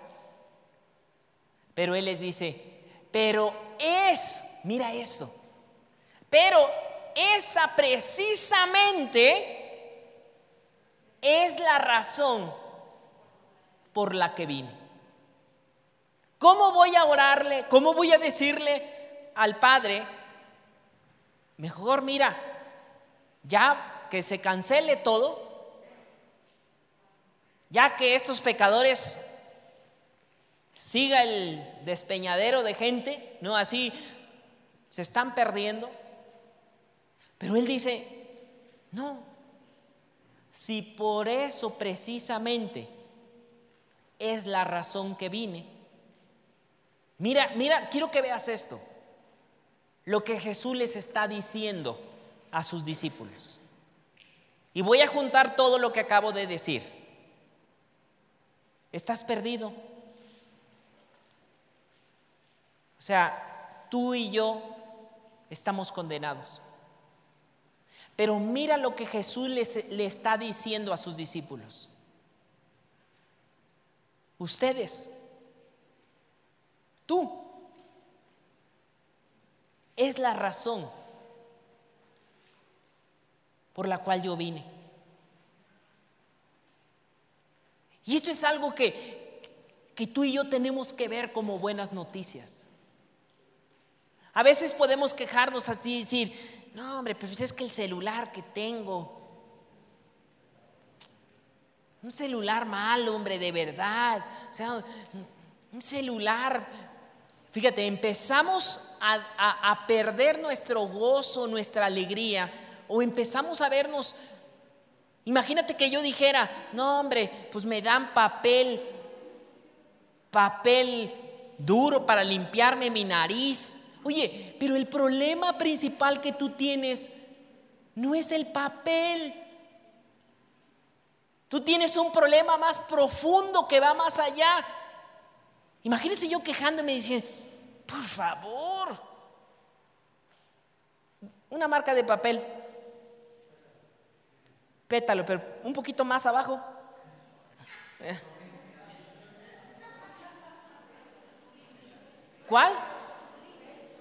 Pero él les dice, pero es, mira esto, pero esa precisamente es la razón por la que vine. ¿Cómo voy a orarle? ¿Cómo voy a decirle al Padre? Mejor mira, ya que se cancele todo, ya que estos pecadores siga el despeñadero de gente, ¿no? Así se están perdiendo. Pero él dice, no, si por eso precisamente es la razón que vine. Mira, mira, quiero que veas esto. Lo que Jesús les está diciendo a sus discípulos. Y voy a juntar todo lo que acabo de decir. Estás perdido. O sea, tú y yo estamos condenados. Pero mira lo que Jesús le está diciendo a sus discípulos. Ustedes, tú, es la razón por la cual yo vine. Y esto es algo que, que tú y yo tenemos que ver como buenas noticias. A veces podemos quejarnos así y decir, no hombre, pues es que el celular que tengo, un celular malo, hombre, de verdad, o sea, un celular, fíjate, empezamos a, a perder nuestro gozo, nuestra alegría, o empezamos a vernos, imagínate que yo dijera, no hombre, pues me dan papel, papel duro para limpiarme mi nariz, Oye, pero el problema principal que tú tienes no es el papel. Tú tienes un problema más profundo que va más allá. Imagínese yo quejándome diciendo, por favor, una marca de papel, pétalo, pero un poquito más abajo. ¿Cuál?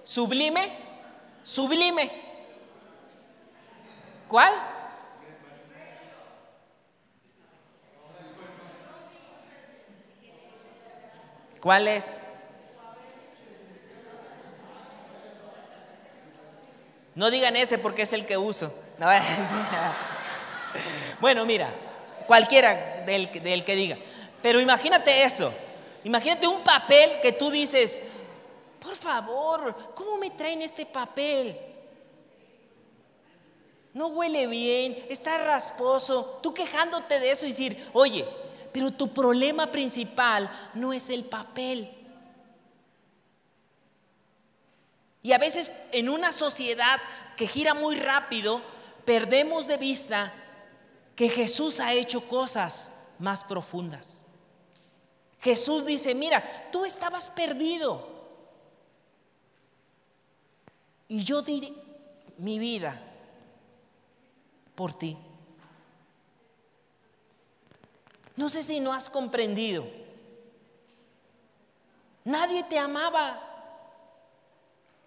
Sublime, sublime. ¿Cuál? ¿Cuál es? No digan ese porque es el que uso. *laughs* bueno, mira, cualquiera del, del, que diga. Pero imagínate eso. Imagínate un papel que tú dices, por favor, ¿cómo me traen este papel? No huele bien, está rasposo. Tú quejándote de eso y decir, oye, pero tu problema principal no es el papel. Y a veces en una sociedad que gira muy rápido, perdemos de vista que Jesús ha hecho cosas más profundas. Jesús dice, mira, tú estabas perdido. Y yo di mi vida por ti. No sé si no has comprendido. Nadie te amaba.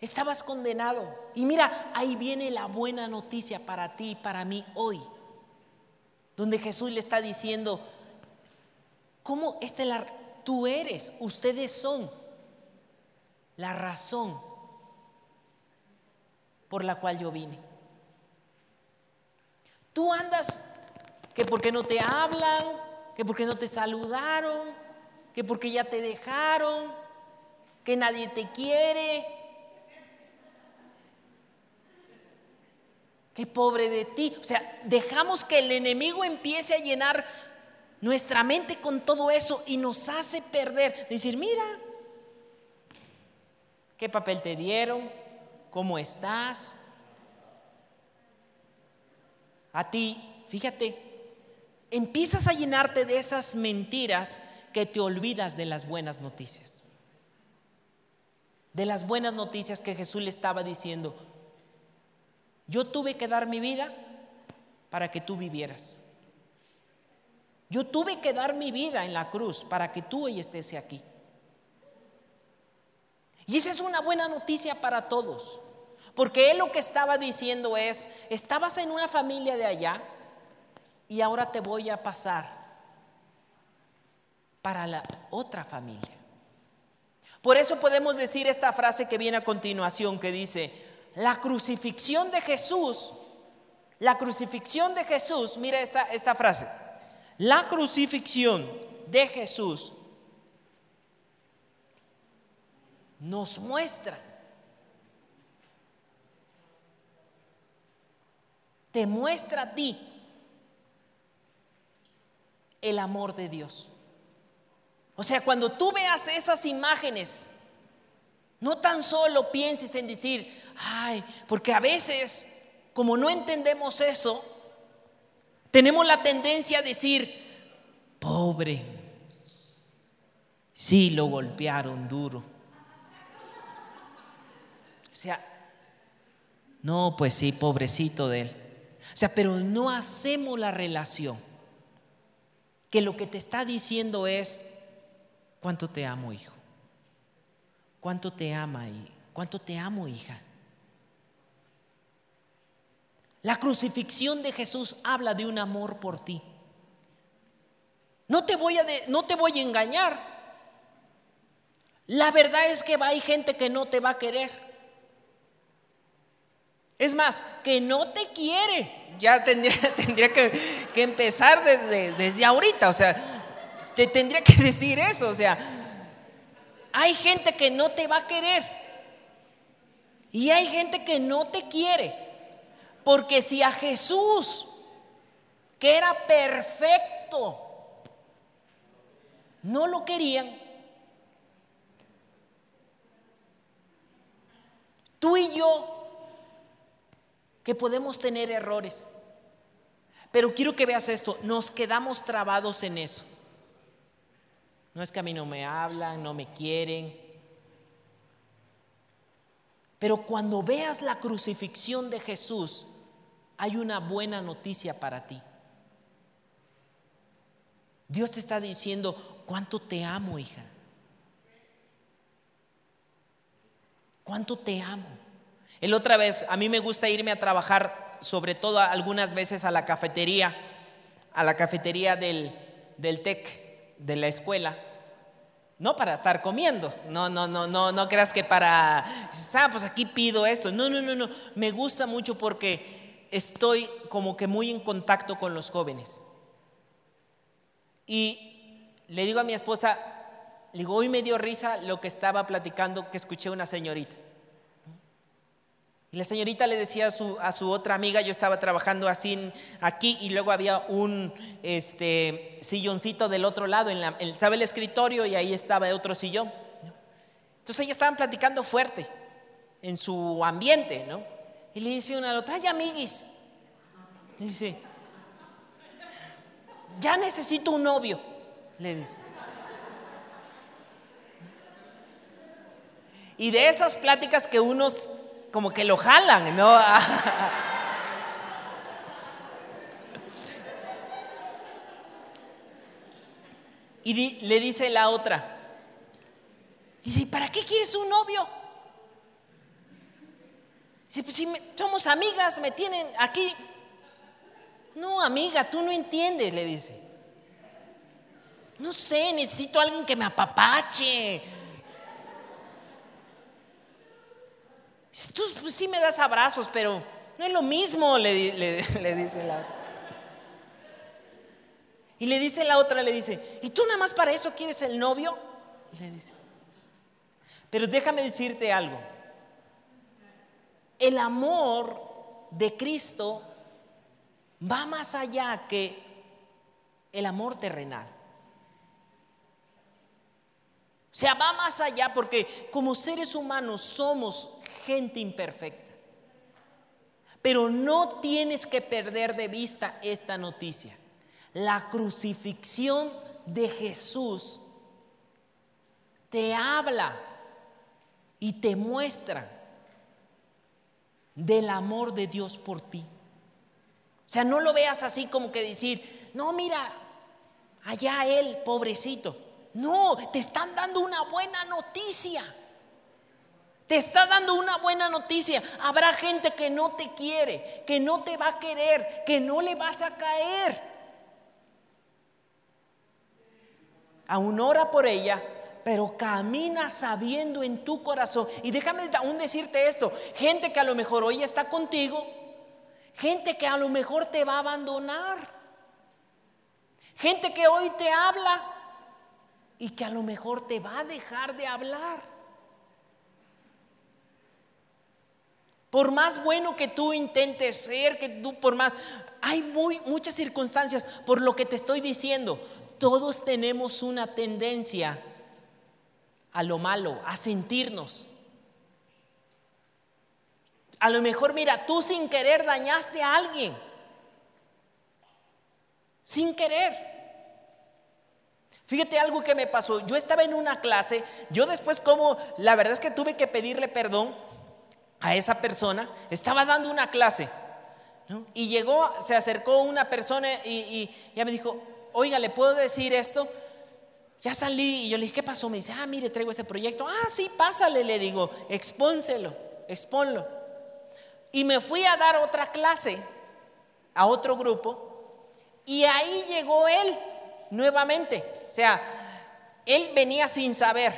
Estabas condenado. Y mira, ahí viene la buena noticia para ti y para mí hoy. Donde Jesús le está diciendo, ¿cómo la, tú eres? Ustedes son la razón por la cual yo vine. Tú andas que porque no te hablan, que porque no te saludaron, que porque ya te dejaron, que nadie te quiere. Qué pobre de ti. O sea, dejamos que el enemigo empiece a llenar nuestra mente con todo eso y nos hace perder. Decir, mira, ¿qué papel te dieron? ¿Cómo estás? A ti, fíjate, empiezas a llenarte de esas mentiras que te olvidas de las buenas noticias. De las buenas noticias que Jesús le estaba diciendo. Yo tuve que dar mi vida para que tú vivieras. Yo tuve que dar mi vida en la cruz para que tú hoy estés aquí. Y esa es una buena noticia para todos. Porque él lo que estaba diciendo es, estabas en una familia de allá y ahora te voy a pasar para la otra familia. Por eso podemos decir esta frase que viene a continuación que dice, la crucifixión de Jesús La crucifixión de Jesús, mira esta, esta frase, la crucifixión de Jesús nos muestra, te muestra a ti el amor de Dios. O sea, cuando tú veas esas imágenes, no tan solo pienses en decir, ay, porque a veces, como no entendemos eso, tenemos la tendencia a decir, pobre, sí lo golpearon duro. O sea, no, pues sí, pobrecito de él. O sea, pero no hacemos la relación. Que lo que te está diciendo es, ¿Cuánto te amo, hijo? ¿Cuánto te ama y cuánto te amo, hija? La crucifixión de Jesús habla de un amor por ti. No te voy a, no te voy a engañar. La verdad es que va, hay gente que no te va a querer. Es más, que no te quiere. Ya tendría, *laughs* tendría que, empezar desde, desde ahorita. O sea, te tendría que decir eso. O sea, hay gente que no te va a querer. Y hay gente que no te quiere. Porque si a Jesús, que era perfecto, no lo querían, tú y yo, que podemos tener errores, pero quiero que veas esto, nos quedamos trabados en eso. No es que a mí no me hablan, no me quieren. Pero cuando veas la crucifixión de Jesús, hay una buena noticia para ti. Dios te está diciendo, ¿cuánto te amo, hija? ¿Cuánto te amo? El otra vez, a mí me gusta irme a trabajar, sobre todo algunas veces a la cafetería, a la cafetería del, del TEC de la escuela, no para estar comiendo, no, no, no, no, no creas que para, ah, pues aquí pido esto, no, no, no, no, me gusta mucho porque estoy como que muy en contacto con los jóvenes. Y le digo a mi esposa, le digo, hoy me dio risa lo que estaba platicando que escuché una señorita. Y la señorita le decía a su, a su otra amiga, yo estaba trabajando así aquí y luego había un este, silloncito del otro lado, en la, el escritorio y ahí estaba otro sillón. Entonces ellas estaban platicando fuerte en su ambiente, ¿no? Y le dice una a la otra, ay amiguis, le dice, ya necesito un novio, le dice. Y de esas pláticas que unos como que lo jalan, ¿no? *laughs* y le dice la otra, dice, ¿y para qué quieres un novio? Dice, pues si somos amigas, me tienen aquí. No, amiga, tú no entiendes, le dice. No sé, necesito a alguien que me apapache Tú pues, sí me das abrazos, pero no es lo mismo, *laughs* le, dice la otra. Y le dice la otra, le dice, ¿y tú nada más para eso quieres el novio? Le dice. Pero déjame decirte algo. El amor de Cristo va más allá que el amor terrenal. O sea, va más allá porque como seres humanos somos gente imperfecta. Pero no tienes que perder de vista esta noticia. La crucifixión de Jesús te habla y te muestra del amor de Dios por ti. O sea, no lo veas así como que decir, no, mira, allá él, pobrecito. No, te están dando una buena noticia. Te está dando una buena noticia. Habrá gente que no te quiere, que no te va a querer, que no le vas a caer. Aún ora por ella, pero camina sabiendo en tu corazón. Y déjame aún decirte esto, gente que a lo mejor hoy está contigo, Gente que a lo mejor te va a abandonar. Gente que hoy te habla y que a lo mejor te va a dejar de hablar. Por más bueno que tú intentes ser, que tú por más... Hay muy, muchas circunstancias por lo que te estoy diciendo. Todos tenemos una tendencia a lo malo, a sentirnos. A lo mejor, mira, tú sin querer dañaste a alguien. Sin querer. Fíjate algo que me pasó. Yo estaba en una clase, yo después como, la verdad es que tuve que pedirle perdón a esa persona. Estaba dando una clase. Y llegó, se acercó una persona y, ya me dijo, oiga, ¿le puedo decir esto? Ya salí y yo le dije, ¿qué pasó? Me dice, ah, mire, traigo ese proyecto. Ah, sí, pásale, le digo, expónselo, expónlo. Y me fui a dar otra clase a otro grupo y ahí llegó él nuevamente. O sea, él venía sin saber.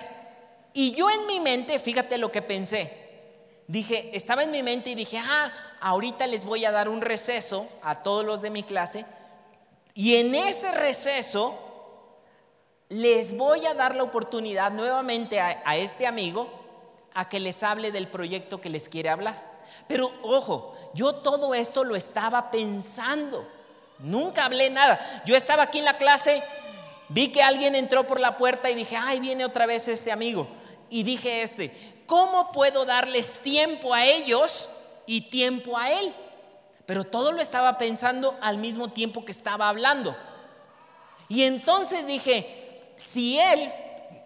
Y yo en mi mente, fíjate lo que pensé. Dije, estaba en mi mente y dije, ah, ahorita les voy a dar un receso a todos los de mi clase. Y en ese receso les voy a dar la oportunidad nuevamente a, este amigo a que les hable del proyecto que les quiere hablar. Pero ojo, yo todo esto lo estaba pensando. Nunca hablé nada. Yo estaba aquí en la clase, vi que alguien entró por la puerta y dije, ay, viene otra vez este amigo. Y dije este, ¿cómo puedo darles tiempo a ellos y tiempo a él? Pero todo lo estaba pensando al mismo tiempo que estaba hablando. Y entonces dije, si él,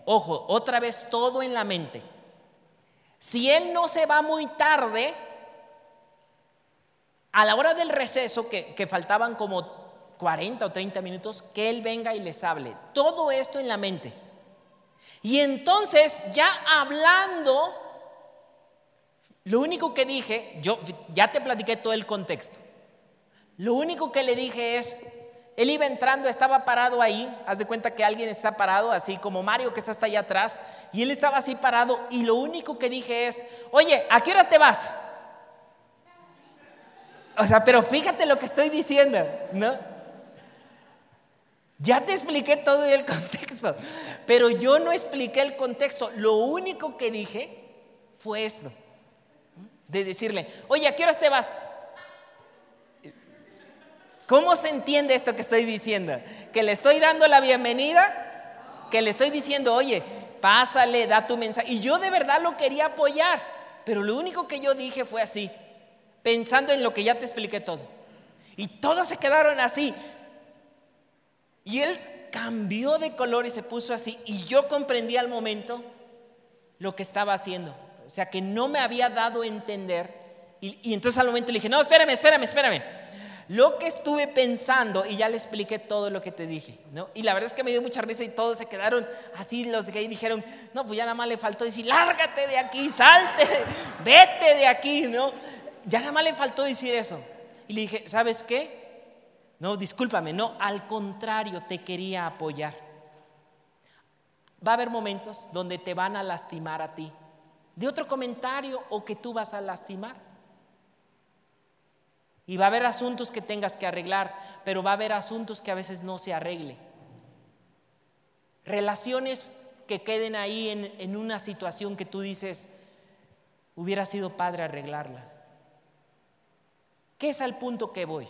ojo, otra vez todo en la mente, si él no se va muy tarde, a la hora del receso, que, faltaban como 40 o 30 minutos, que Él venga y les hable. Todo esto en la mente. Y entonces, ya hablando, lo único que dije, yo ya te platiqué todo el contexto. Lo único que le dije es, él iba entrando, estaba parado ahí, haz de cuenta que alguien está parado, así como Mario que está hasta allá atrás, y él estaba así parado, y lo único que dije es, oye, ¿a qué hora te vas? O sea, pero fíjate lo que estoy diciendo, ¿no? Ya te expliqué todo el *laughs* contexto, pero yo no expliqué el contexto. Lo único que dije fue esto, de decirle, oye, ¿a qué horas te vas? ¿Cómo se entiende esto que estoy diciendo? ¿Que le estoy dando la bienvenida? ¿Que le estoy diciendo, oye, pásale, da tu mensaje? Y yo de verdad lo quería apoyar, pero lo único que yo dije fue así, pensando en lo que ya te expliqué todo. Y todos se quedaron así. Y él cambió de color y se puso así. Y yo comprendí al momento lo que estaba haciendo. O sea, que no me había dado a entender. Y, entonces al momento le dije, no, espérame, espérame, espérame. Lo que estuve pensando, y ya le expliqué todo lo que te dije, ¿no? Y la verdad es que me dio mucha risa y todos se quedaron así, los que ahí dijeron, no, pues ya nada más le faltó decir, lárgate de aquí, salte, vete de aquí, ¿no? Ya nada más le faltó decir eso. Y le dije, ¿sabes qué? No, discúlpame, no, al contrario, te quería apoyar. Va a haber momentos donde te van a lastimar a ti. De otro comentario o que tú vas a lastimar. Y va a haber asuntos que tengas que arreglar, pero va a haber asuntos que a veces no se arregle. Relaciones que queden ahí en, en una situación que tú dices, hubiera sido padre arreglarlas. ¿Qué es el punto que voy?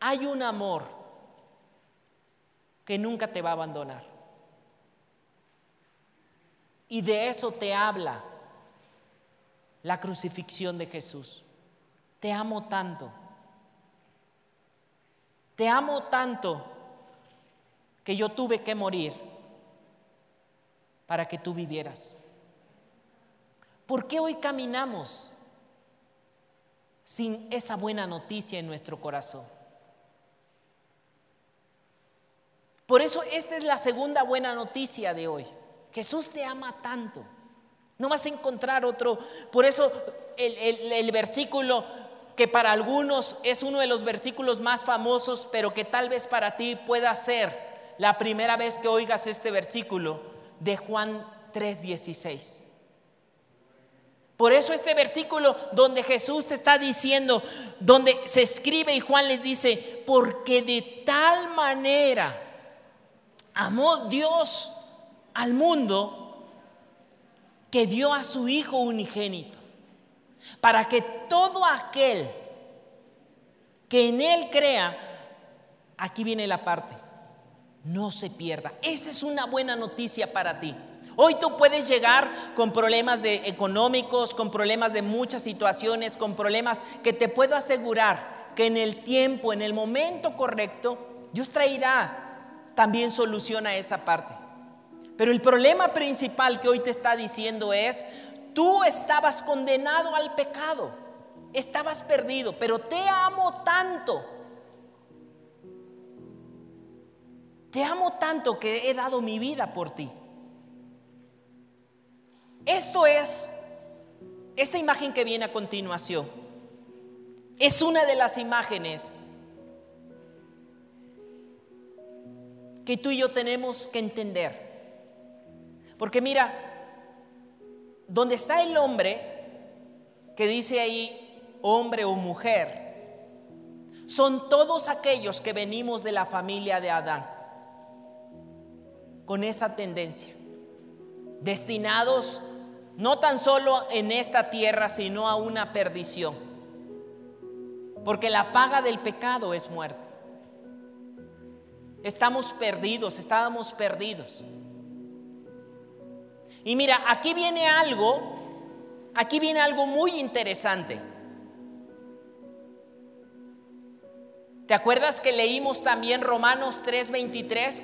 Hay un amor que nunca te va a abandonar. Y de eso te habla la crucifixión de Jesús. Te amo tanto. Te amo tanto que yo tuve que morir para que tú vivieras. ¿Por qué hoy caminamos sin esa buena noticia en nuestro corazón. Por eso esta es la segunda buena noticia de hoy. Jesús te ama tanto. No vas a encontrar otro. Por eso el, versículo que para algunos es uno de los versículos más famosos, pero que tal vez para ti pueda ser la primera vez que oigas este versículo de Juan 3:16. Por eso este versículo donde Jesús te está diciendo, donde se escribe y Juan les dice, porque de tal manera amó Dios al mundo que dio a su Hijo unigénito, para que todo aquel que en Él crea, aquí viene la parte, no se pierda. Esa es una buena noticia para ti. Hoy tú puedes llegar con problemas de económicos, con problemas de muchas situaciones, con problemas que te puedo asegurar que en el tiempo, en el momento correcto, Dios traerá también solución a esa parte. Pero el problema principal que hoy te está diciendo es, tú estabas condenado al pecado, estabas perdido, pero te amo tanto. Te amo tanto que he dado mi vida por ti. Esto es, esta imagen que viene a continuación, es una de las imágenes que tú y yo tenemos que entender. Porque mira, donde está el hombre, que dice ahí hombre o mujer, son todos aquellos que venimos de la familia de Adán, con esa tendencia, destinados no tan solo en esta tierra, sino a una perdición. Porque la paga del pecado es muerte. Estamos perdidos, estábamos perdidos. Y mira, aquí viene algo, aquí viene algo muy interesante. ¿Te acuerdas que leímos también Romanos 3:23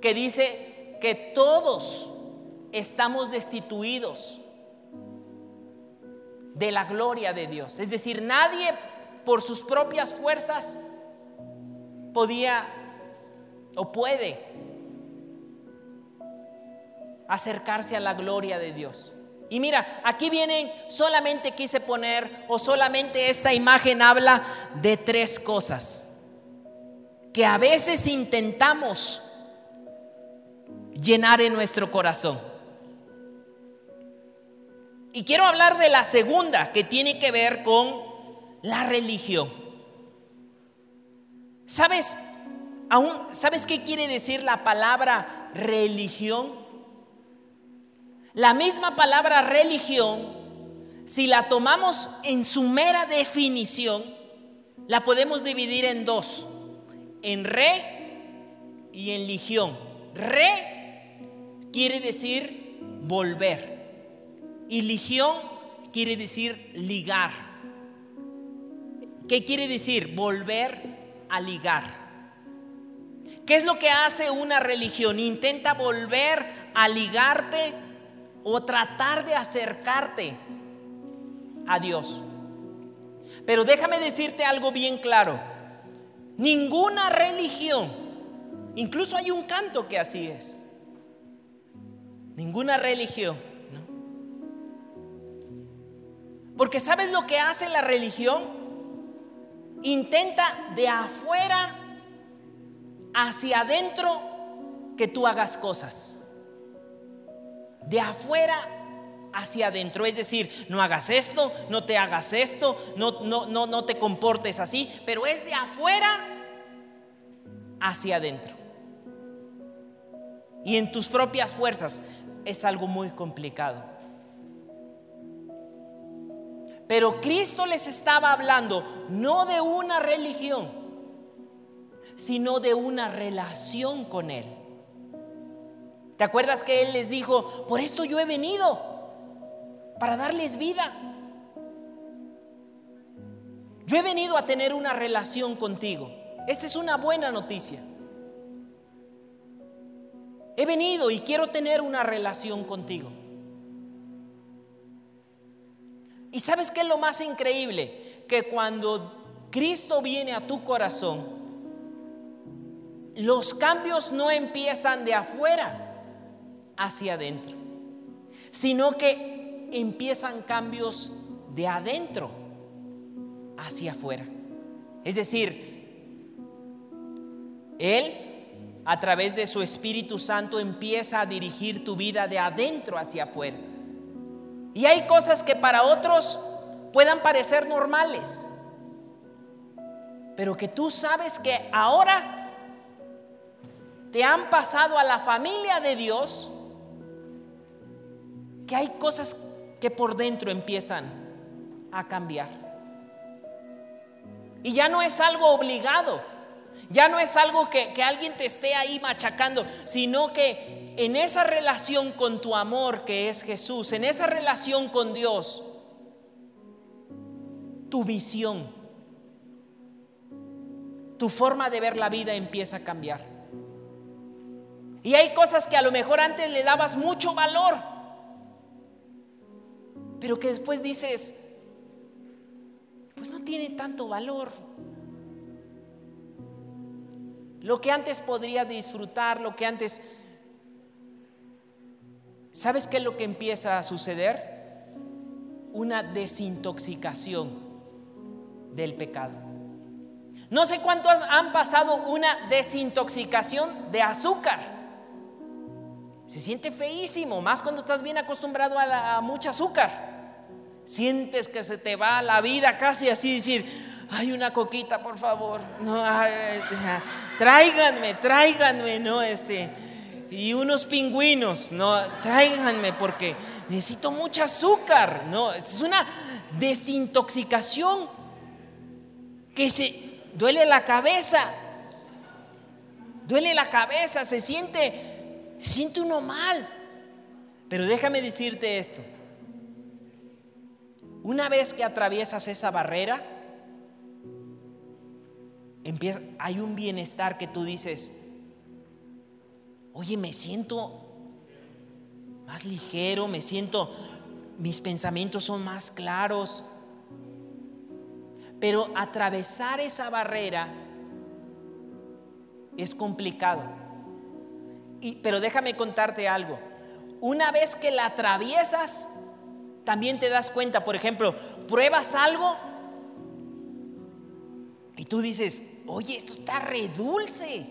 que dice que todos estamos destituidos de la gloria de Dios. Es decir, nadie por sus propias fuerzas podía o puede acercarse a la gloria de Dios. Y mira, aquí vienen, solamente quise poner, o solamente esta imagen habla de tres cosas que a veces intentamos llenar en nuestro corazón. Y quiero hablar de la segunda, que tiene que ver con la religión. ¿Sabes? Aún, ¿Sabes qué quiere decir la palabra religión? La misma palabra religión, si la tomamos en su mera definición, la podemos dividir en dos, en re y en ligión. Re quiere decir volver. Y ligión quiere decir ligar. ¿Qué quiere decir? Volver a ligar. ¿Qué es lo que hace una religión? Intenta volver a ligarte o tratar de acercarte a Dios. Pero déjame decirte algo bien claro. Ninguna religión, incluso hay un canto que así es. Ninguna religión porque ¿sabes lo que hace la religión? Intenta de afuera hacia adentro que tú hagas cosas. De afuera hacia adentro. Es decir, no hagas esto, no te hagas esto, no, no, no, no te comportes así, pero es de afuera hacia adentro. Y en tus propias fuerzas es algo muy complicado. Pero Cristo les estaba hablando no de una religión, sino de una relación con Él. ¿Te acuerdas que Él les dijo, por esto yo he venido, para darles vida? Yo he venido a tener una relación contigo. Esta es una buena noticia. He venido y quiero tener una relación contigo. ¿Y sabes qué es lo más increíble? Que cuando Cristo viene a tu corazón, los cambios no empiezan de afuera hacia adentro, sino que empiezan cambios de adentro hacia afuera. Es decir, Él a través de su Espíritu Santo empieza a dirigir tu vida de adentro hacia afuera. Y hay cosas que para otros puedan parecer normales, pero que tú sabes que ahora te han pasado a la familia de Dios, que hay cosas que por dentro empiezan a cambiar. Y ya no es algo obligado, ya no es algo que, que alguien te esté ahí machacando, sino que en esa relación con tu amor que es Jesús, en esa relación con Dios, tu visión, tu forma de ver la vida empieza a cambiar. Y hay cosas que a lo mejor antes le dabas mucho valor, pero que después dices, pues no tiene tanto valor. Lo que antes podría disfrutar, lo que antes... ¿Sabes qué es lo que empieza a suceder? Una desintoxicación del pecado. No sé cuántos han pasado una desintoxicación de azúcar. Se siente feísimo, más cuando estás bien acostumbrado a, mucho azúcar. Sientes que se te va la vida casi así, decir, hay una coquita, por favor. No, tráiganme, tráiganme, no, este, y unos pingüinos, no, tráiganme porque necesito mucho azúcar, no, es una desintoxicación que se duele la cabeza, duele la cabeza, se siente siente uno mal. Pero déjame decirte esto. Una vez que atraviesas esa barrera, empieza, hay un bienestar que tú dices, oye, me siento más ligero, me siento, mis pensamientos son más claros. Pero atravesar esa barrera es complicado pero déjame contarte algo. Una vez que la atraviesas, también te das cuenta, por ejemplo, pruebas algo y tú dices, oye, esto está re dulce.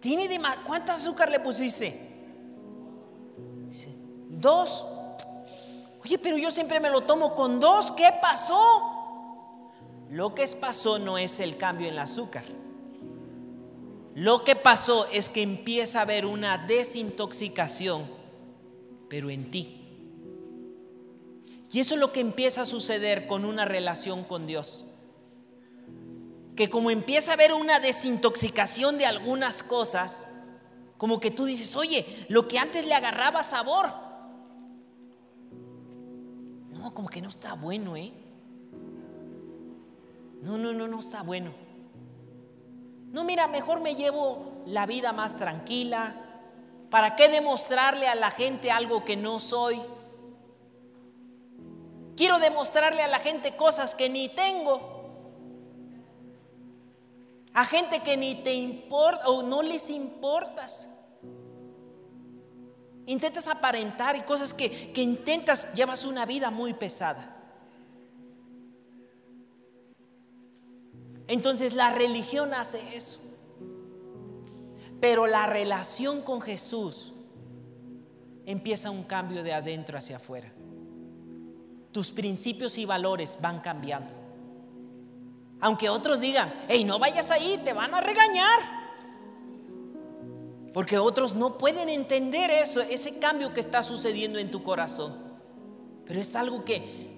¿Tiene de más? ¿Cuánto azúcar le pusiste? Dos. Oye, pero yo siempre me lo tomo con dos. ¿Qué pasó? Lo que pasó no es el cambio en el azúcar. Lo que pasó es que empieza a haber una desintoxicación, pero en ti. Y eso es lo que empieza a suceder con una relación con Dios. Que como empieza a haber una desintoxicación de algunas cosas, como que tú dices, oye, lo que antes le agarraba sabor, no, como que no está bueno, ¿eh? No, no, no, no está bueno. No, mira, mejor me llevo la vida más tranquila. ¿Para qué demostrarle a la gente algo que no soy? Quiero demostrarle a la gente cosas que ni tengo. A gente que ni te importa o no les importas. Intentas aparentar y cosas que, que intentas, llevas una vida muy pesada. Entonces la religión hace eso. Pero la relación con Jesús empieza un cambio de adentro hacia afuera. Tus principios y valores van cambiando. Aunque otros digan, hey, no vayas ahí, te van a regañar. Porque otros no pueden entender eso, ese cambio que está sucediendo en tu corazón. Pero es algo que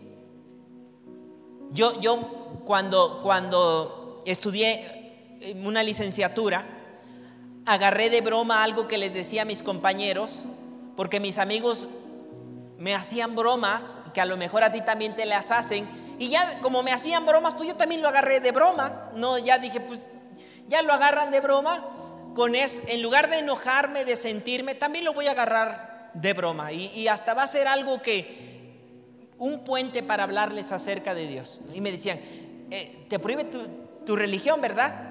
yo, yo cuando, cuando estudié una licenciatura, agarré de broma algo que les decía a mis compañeros, porque mis amigos me hacían bromas, que a lo mejor a ti también te las hacen, y ya como me hacían bromas, pues yo también lo agarré de broma, no, ya dije, pues ya lo agarran de broma, con es, en lugar de enojarme, de sentirme, también lo voy a agarrar de broma, y, hasta va a ser algo que, un puente para hablarles acerca de Dios. Y me decían, eh, ¿te prohíbe tu, tu religión, ¿verdad?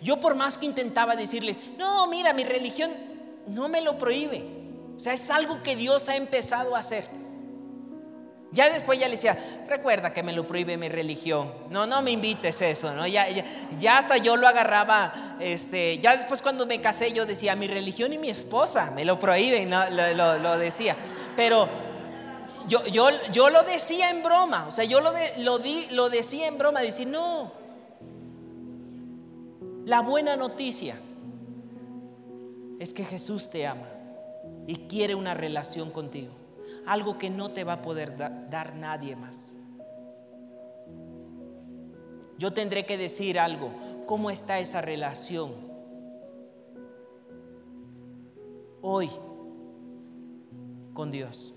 Yo por más que intentaba decirles, no, mira, mi religión no me lo prohíbe. O sea, es algo que Dios ha empezado a hacer. Ya después ya le decía, recuerda que me lo prohíbe mi religión. No, no me invites eso, ¿no? Ya, ya, hasta yo lo agarraba, este, ya después cuando me casé yo decía, mi religión y mi esposa me lo prohíben, ¿no? lo, lo decía. Pero, yo, yo, yo lo decía en broma, o sea, yo lo, lo, di, lo decía en broma, decir, no, la buena noticia es que Jesús te ama y quiere una relación contigo, algo que no te va a poder dar nadie más. Yo tendré que decir algo, ¿cómo está esa relación? Hoy con Dios.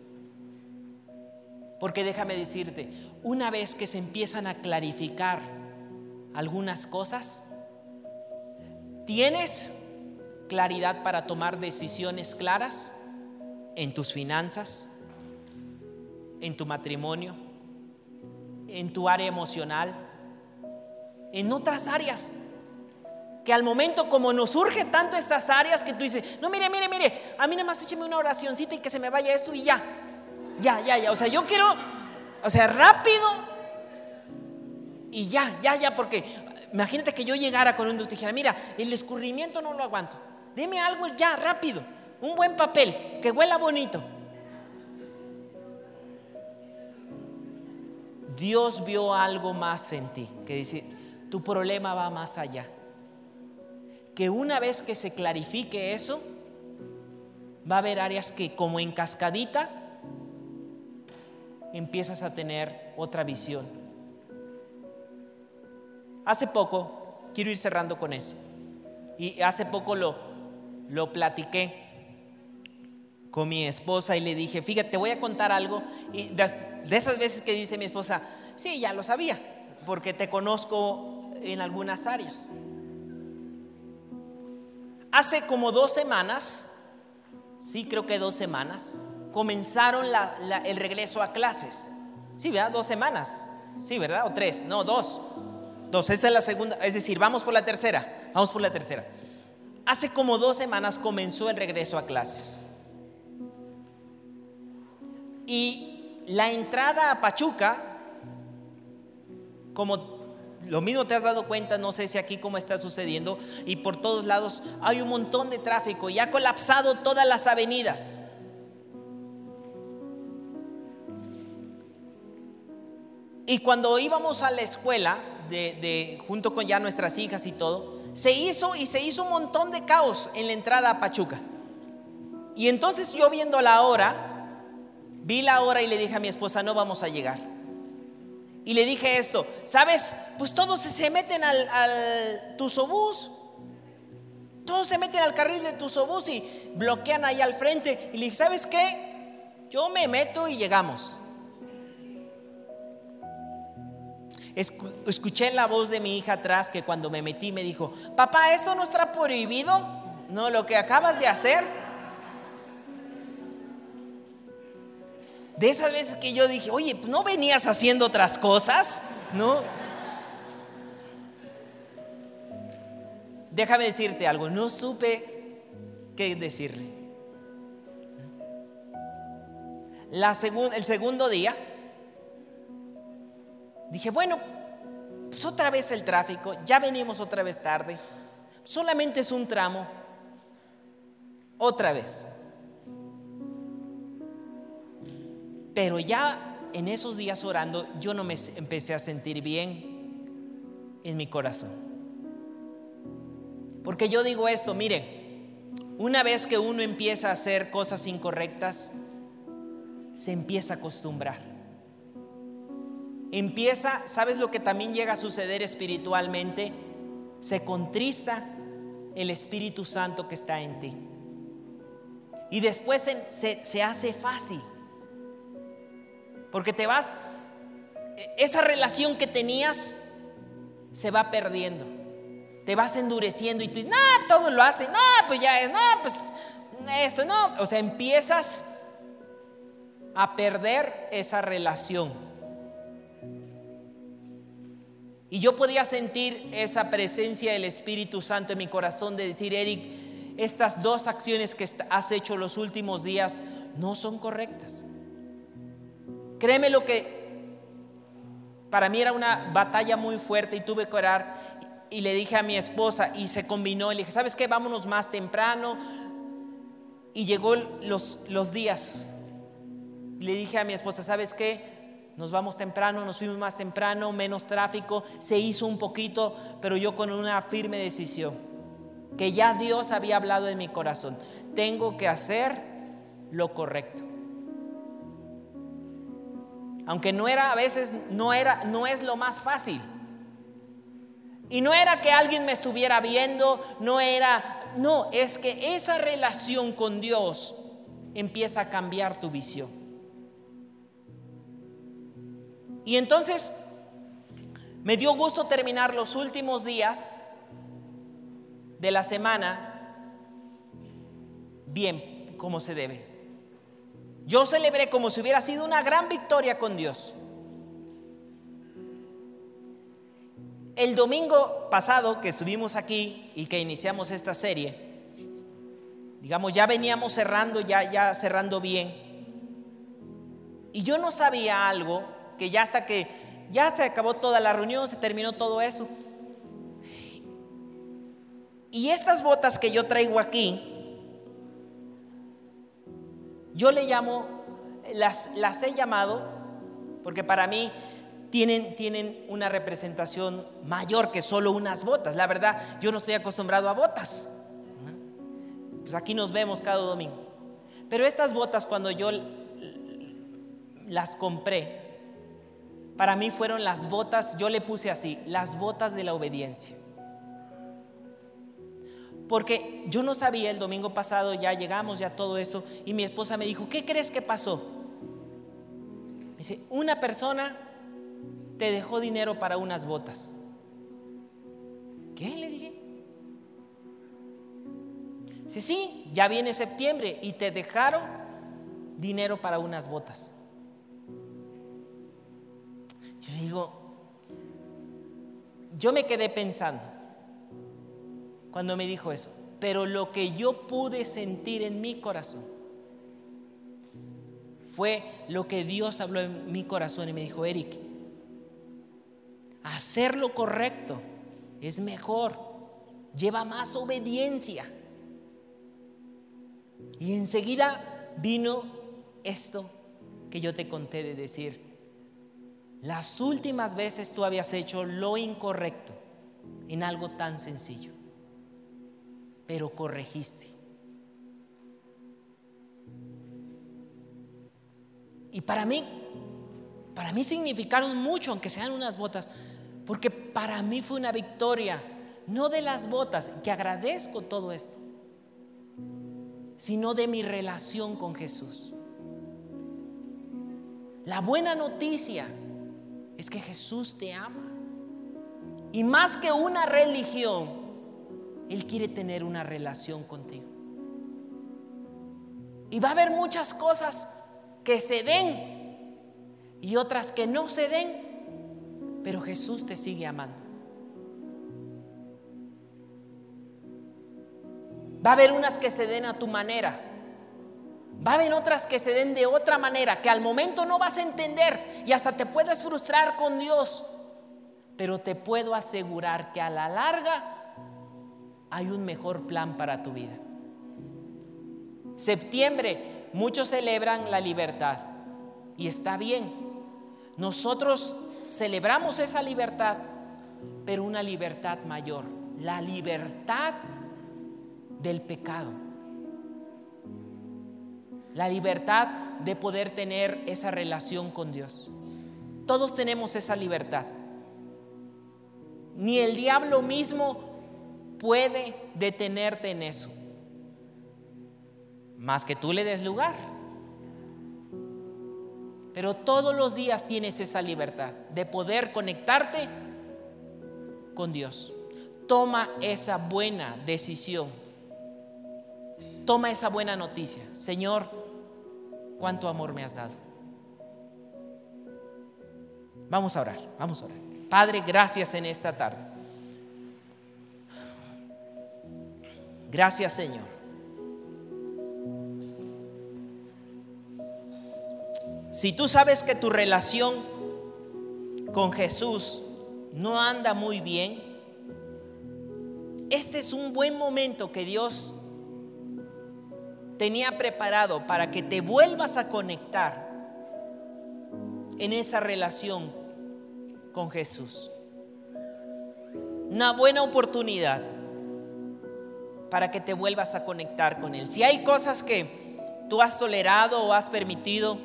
Porque déjame decirte, una vez que se empiezan a clarificar algunas cosas, tienes claridad para tomar decisiones claras en tus finanzas, en tu matrimonio, en tu área emocional, en otras áreas. Que al momento como nos surge tanto estas áreas que tú dices, no, mire, mire, mire, a mí nada más écheme una oracioncita y que se me vaya esto y ya, ya, ya, ya. O sea, yo quiero, o sea, rápido y ya, ya, ya, porque imagínate que yo llegara con un doctor y dijera, mira, el escurrimiento no lo aguanto. Deme algo ya, rápido, un buen papel, que huela bonito. Dios vio algo más en ti, que dice, tu problema va más allá que una vez que se clarifique eso, va a haber áreas que como en cascadita empiezas a tener otra visión. Hace poco, quiero ir cerrando con eso, y hace poco lo, lo platiqué con mi esposa y le dije, fíjate, te voy a contar algo, y de, esas veces que dice mi esposa, sí, ya lo sabía, porque te conozco en algunas áreas. Hace como dos semanas, sí creo que dos semanas, comenzaron el regreso a clases. Sí, ¿verdad? Dos semanas. Sí, ¿verdad? O tres. No, dos. Dos. Esta es la segunda. Es decir, vamos por la tercera. Vamos por la tercera. Hace como dos semanas comenzó el regreso a clases. Y la entrada a Pachuca, como lo mismo te has dado cuenta, no sé si aquí cómo está sucediendo, y por todos lados hay un montón de tráfico y ha colapsado todas las avenidas. Y cuando íbamos a la escuela, de, junto con ya nuestras hijas y todo, se hizo y se hizo un montón de caos en la entrada a Pachuca. Y entonces yo viendo la hora, vi la hora y le dije a mi esposa, no vamos a llegar. Y le dije esto, ¿sabes? Pues todos se meten al, al tusobús. Todos se meten al carril de tusobús y bloquean ahí al frente. Y le dije, ¿sabes qué? Yo me meto y llegamos. Escuché la voz de mi hija atrás que cuando me metí me dijo, papá, ¿esto no está prohibido? No, lo que acabas de hacer. De esas veces que yo dije, oye, ¿no venías haciendo otras cosas? ¿No? Déjame decirte algo, no supe qué decirle. La el segundo día, dije, bueno, pues otra vez el tráfico, ya venimos otra vez tarde, solamente es un tramo, otra vez. Pero ya en esos días orando, yo no me empecé a sentir bien en mi corazón. Porque yo digo esto, mire, una vez que uno empieza a hacer cosas incorrectas, se empieza a acostumbrar. Empieza, ¿sabes lo que también llega a suceder espiritualmente? Se contrista el Espíritu Santo que está en ti. Y después se, se hace fácil porque te vas, esa relación que tenías se va perdiendo. Te vas endureciendo y tú dices, no, todo lo hace, no, pues ya es, no, pues esto, no. O sea, empiezas a perder esa relación. Y yo podía sentir esa presencia del Espíritu Santo en mi corazón de decir, Eric, estas dos acciones que has hecho los últimos días no son correctas. Créeme lo que para mí era una batalla muy fuerte y tuve que orar y le dije a mi esposa y se combinó y le dije, ¿sabes qué? Vámonos más temprano. Y llegó los, los días le dije a mi esposa, ¿sabes qué? Nos vamos temprano, nos fuimos más temprano, menos tráfico, se hizo un poquito, pero yo con una firme decisión, que ya Dios había hablado en mi corazón, tengo que hacer lo correcto. Aunque no era a veces no era no es lo más fácil. Y no era que alguien me estuviera viendo, no era no, es que esa relación con Dios empieza a cambiar tu visión. Y entonces me dio gusto terminar los últimos días de la semana bien, como se debe. Yo celebré como si hubiera sido una gran victoria con Dios. El domingo pasado que estuvimos aquí y que iniciamos esta serie, digamos, ya veníamos cerrando, ya, ya cerrando bien. Y yo no sabía algo que ya hasta que ya se acabó toda la reunión, se terminó todo eso. Y estas botas que yo traigo aquí, yo le llamo, las, las he llamado, porque para mí tienen, tienen una representación mayor que solo unas botas. La verdad, yo no estoy acostumbrado a botas. Pues aquí nos vemos cada domingo. Pero estas botas cuando yo las compré, para mí fueron las botas, yo le puse así, las botas de la obediencia. Porque yo no sabía, el domingo pasado ya llegamos, ya todo eso, y mi esposa me dijo, ¿qué crees que pasó? Me dice, una persona te dejó dinero para unas botas. ¿Qué? Le dije. Dice, sí, ya viene septiembre y te dejaron dinero para unas botas. Yo digo, yo me quedé pensando cuando me dijo eso, pero lo que yo pude sentir en mi corazón fue lo que Dios habló en mi corazón y me dijo, Eric, hacer lo correcto es mejor, lleva más obediencia. Y enseguida vino esto que yo te conté de decir, las últimas veces tú habías hecho lo incorrecto en algo tan sencillo, pero corregiste. Y para mí, para mí significaron mucho, aunque sean unas botas, porque para mí fue una victoria, no de las botas, que agradezco todo esto, sino de mi relación con Jesús. La buena noticia es que Jesús te ama. Y más que una religión, Él quiere tener una relación contigo. Y va a haber muchas cosas que se den y otras que no se den, pero Jesús te sigue amando. Va a haber unas que se den a tu manera Va a haber otras que se den de otra manera, que al momento no vas a entender y hasta te puedes frustrar con Dios. Pero te puedo asegurar que a la larga hay un mejor plan para tu vida. Septiembre, muchos celebran la libertad y está bien. Nosotros celebramos esa libertad, pero una libertad mayor, la libertad del pecado la libertad de poder tener esa relación con Dios. Todos tenemos esa libertad. Ni el diablo mismo puede detenerte en eso. Más que tú le des lugar. Pero todos los días tienes esa libertad de poder conectarte con Dios. Toma esa buena decisión. Toma esa buena noticia. Señor, cuánto amor me has dado. Vamos a orar, vamos a orar. Padre, gracias en esta tarde. Gracias Señor. Si tú sabes que tu relación con Jesús no anda muy bien, este es un buen momento que Dios tenía preparado para que te vuelvas a conectar en esa relación con Jesús. Una buena oportunidad para que te vuelvas a conectar con Él. Si hay cosas que tú has tolerado o has permitido,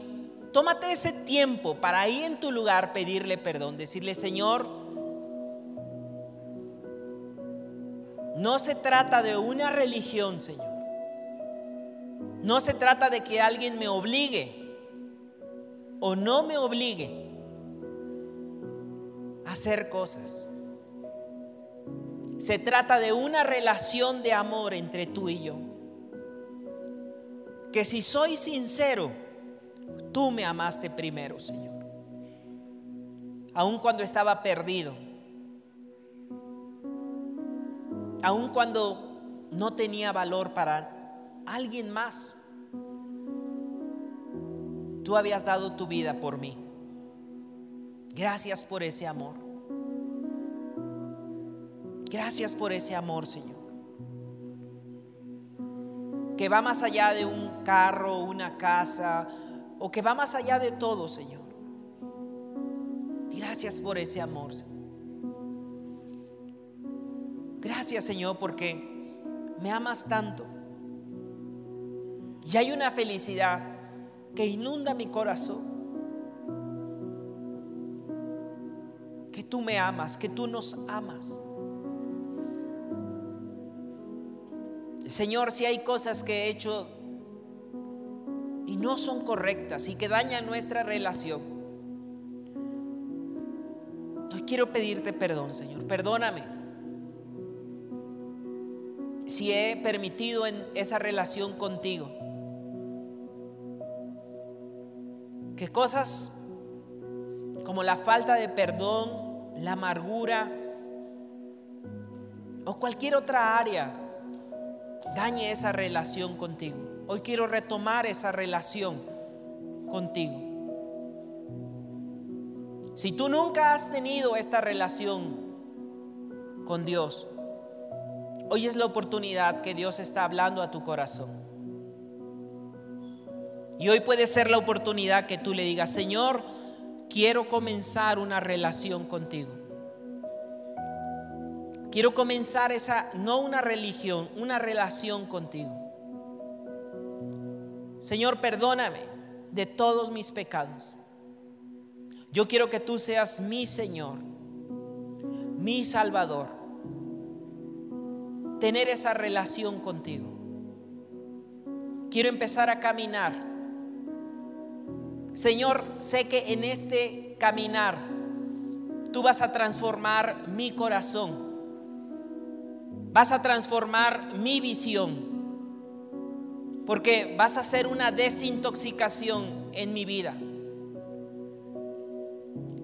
tómate ese tiempo para ahí en tu lugar pedirle perdón, decirle, Señor, no se trata de una religión, Señor. No se trata de que alguien me obligue o no me obligue a hacer cosas. Se trata de una relación de amor entre tú y yo. Que si soy sincero, tú me amaste primero, Señor. Aun cuando estaba perdido. Aun cuando no tenía valor para alguien más. Tú habías dado tu vida por mí. Gracias por ese amor. Gracias por ese amor, Señor. Que va más allá de un carro, una casa, o que va más allá de todo, Señor. Gracias por ese amor, Señor. Gracias, Señor, porque me amas tanto. Y hay una felicidad que inunda mi corazón. Que tú me amas, que tú nos amas. Señor, si hay cosas que he hecho y no son correctas y que dañan nuestra relación, hoy quiero pedirte perdón, Señor. Perdóname. Si he permitido en esa relación contigo que cosas como la falta de perdón, la amargura o cualquier otra área dañe esa relación contigo. Hoy quiero retomar esa relación contigo. Si tú nunca has tenido esta relación con Dios, hoy es la oportunidad que Dios está hablando a tu corazón. Y hoy puede ser la oportunidad que tú le digas, Señor, quiero comenzar una relación contigo. Quiero comenzar esa, no una religión, una relación contigo. Señor, perdóname de todos mis pecados. Yo quiero que tú seas mi Señor, mi Salvador. Tener esa relación contigo. Quiero empezar a caminar Señor, sé que en este caminar tú vas a transformar mi corazón. Vas a transformar mi visión. Porque vas a hacer una desintoxicación en mi vida.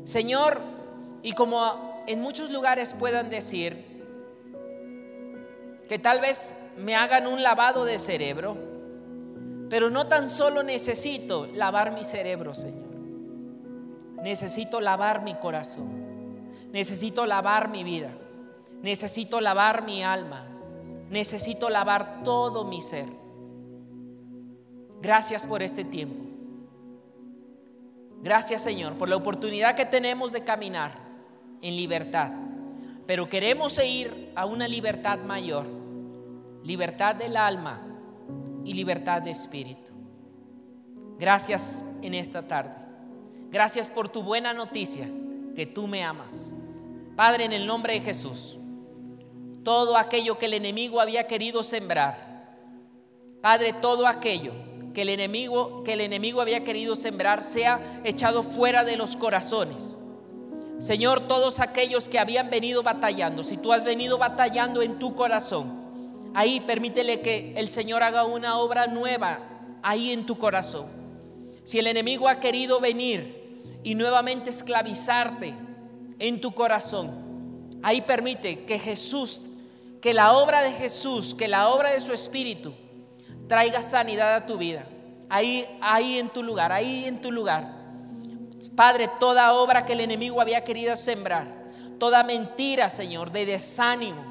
Señor, y como en muchos lugares puedan decir que tal vez me hagan un lavado de cerebro, pero no tan solo necesito lavar mi cerebro, Señor. Necesito lavar mi corazón. Necesito lavar mi vida. Necesito lavar mi alma. Necesito lavar todo mi ser. Gracias por este tiempo. Gracias Señor por la oportunidad que tenemos de caminar en libertad. Pero queremos ir a una libertad mayor. Libertad del alma y libertad de espíritu. Gracias en esta tarde. Gracias por tu buena noticia, que tú me amas. Padre, en el nombre de Jesús, todo aquello que el enemigo había querido sembrar, Padre, todo aquello que el enemigo que el enemigo había querido sembrar sea echado fuera de los corazones. Señor, todos aquellos que habían venido batallando, si tú has venido batallando en tu corazón, Ahí permítele que el Señor haga una obra nueva ahí en tu corazón. Si el enemigo ha querido venir y nuevamente esclavizarte en tu corazón, ahí permite que Jesús, que la obra de Jesús, que la obra de su Espíritu traiga sanidad a tu vida. Ahí, ahí en tu lugar, ahí en tu lugar. Padre, toda obra que el enemigo había querido sembrar, toda mentira, Señor, de desánimo,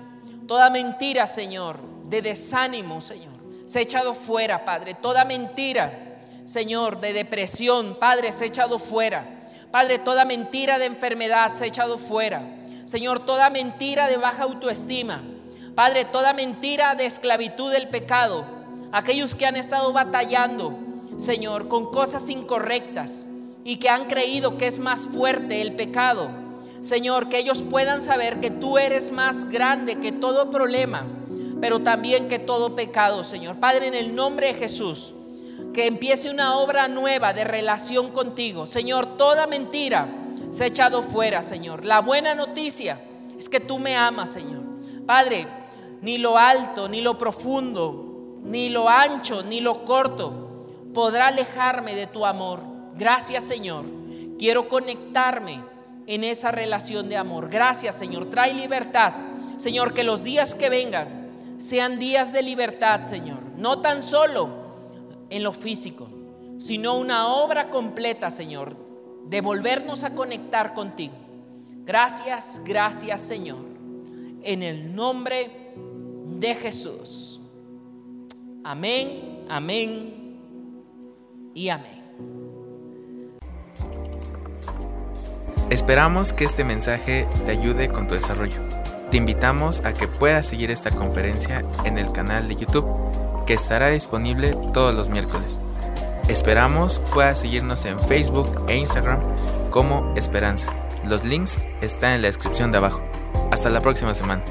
toda mentira, Señor, de desánimo, Señor. Se ha echado fuera, Padre. Toda mentira, Señor, de depresión, Padre, se ha echado fuera. Padre, toda mentira de enfermedad se ha echado fuera. Señor, toda mentira de baja autoestima. Padre, toda mentira de esclavitud del pecado. Aquellos que han estado batallando, Señor, con cosas incorrectas y que han creído que es más fuerte el pecado. Señor, que ellos puedan saber que tú eres más grande que todo problema, pero también que todo pecado, Señor. Padre, en el nombre de Jesús, que empiece una obra nueva de relación contigo. Señor, toda mentira se ha echado fuera, Señor. La buena noticia es que tú me amas, Señor. Padre, ni lo alto, ni lo profundo, ni lo ancho, ni lo corto podrá alejarme de tu amor. Gracias, Señor. Quiero conectarme en esa relación de amor. Gracias, Señor. Trae libertad. Señor, que los días que vengan sean días de libertad, Señor. No tan solo en lo físico, sino una obra completa, Señor, de volvernos a conectar contigo. Gracias, gracias, Señor. En el nombre de Jesús. Amén, amén y amén. Esperamos que este mensaje te ayude con tu desarrollo. Te invitamos a que puedas seguir esta conferencia en el canal de YouTube que estará disponible todos los miércoles. Esperamos puedas seguirnos en Facebook e Instagram como Esperanza. Los links están en la descripción de abajo. Hasta la próxima semana.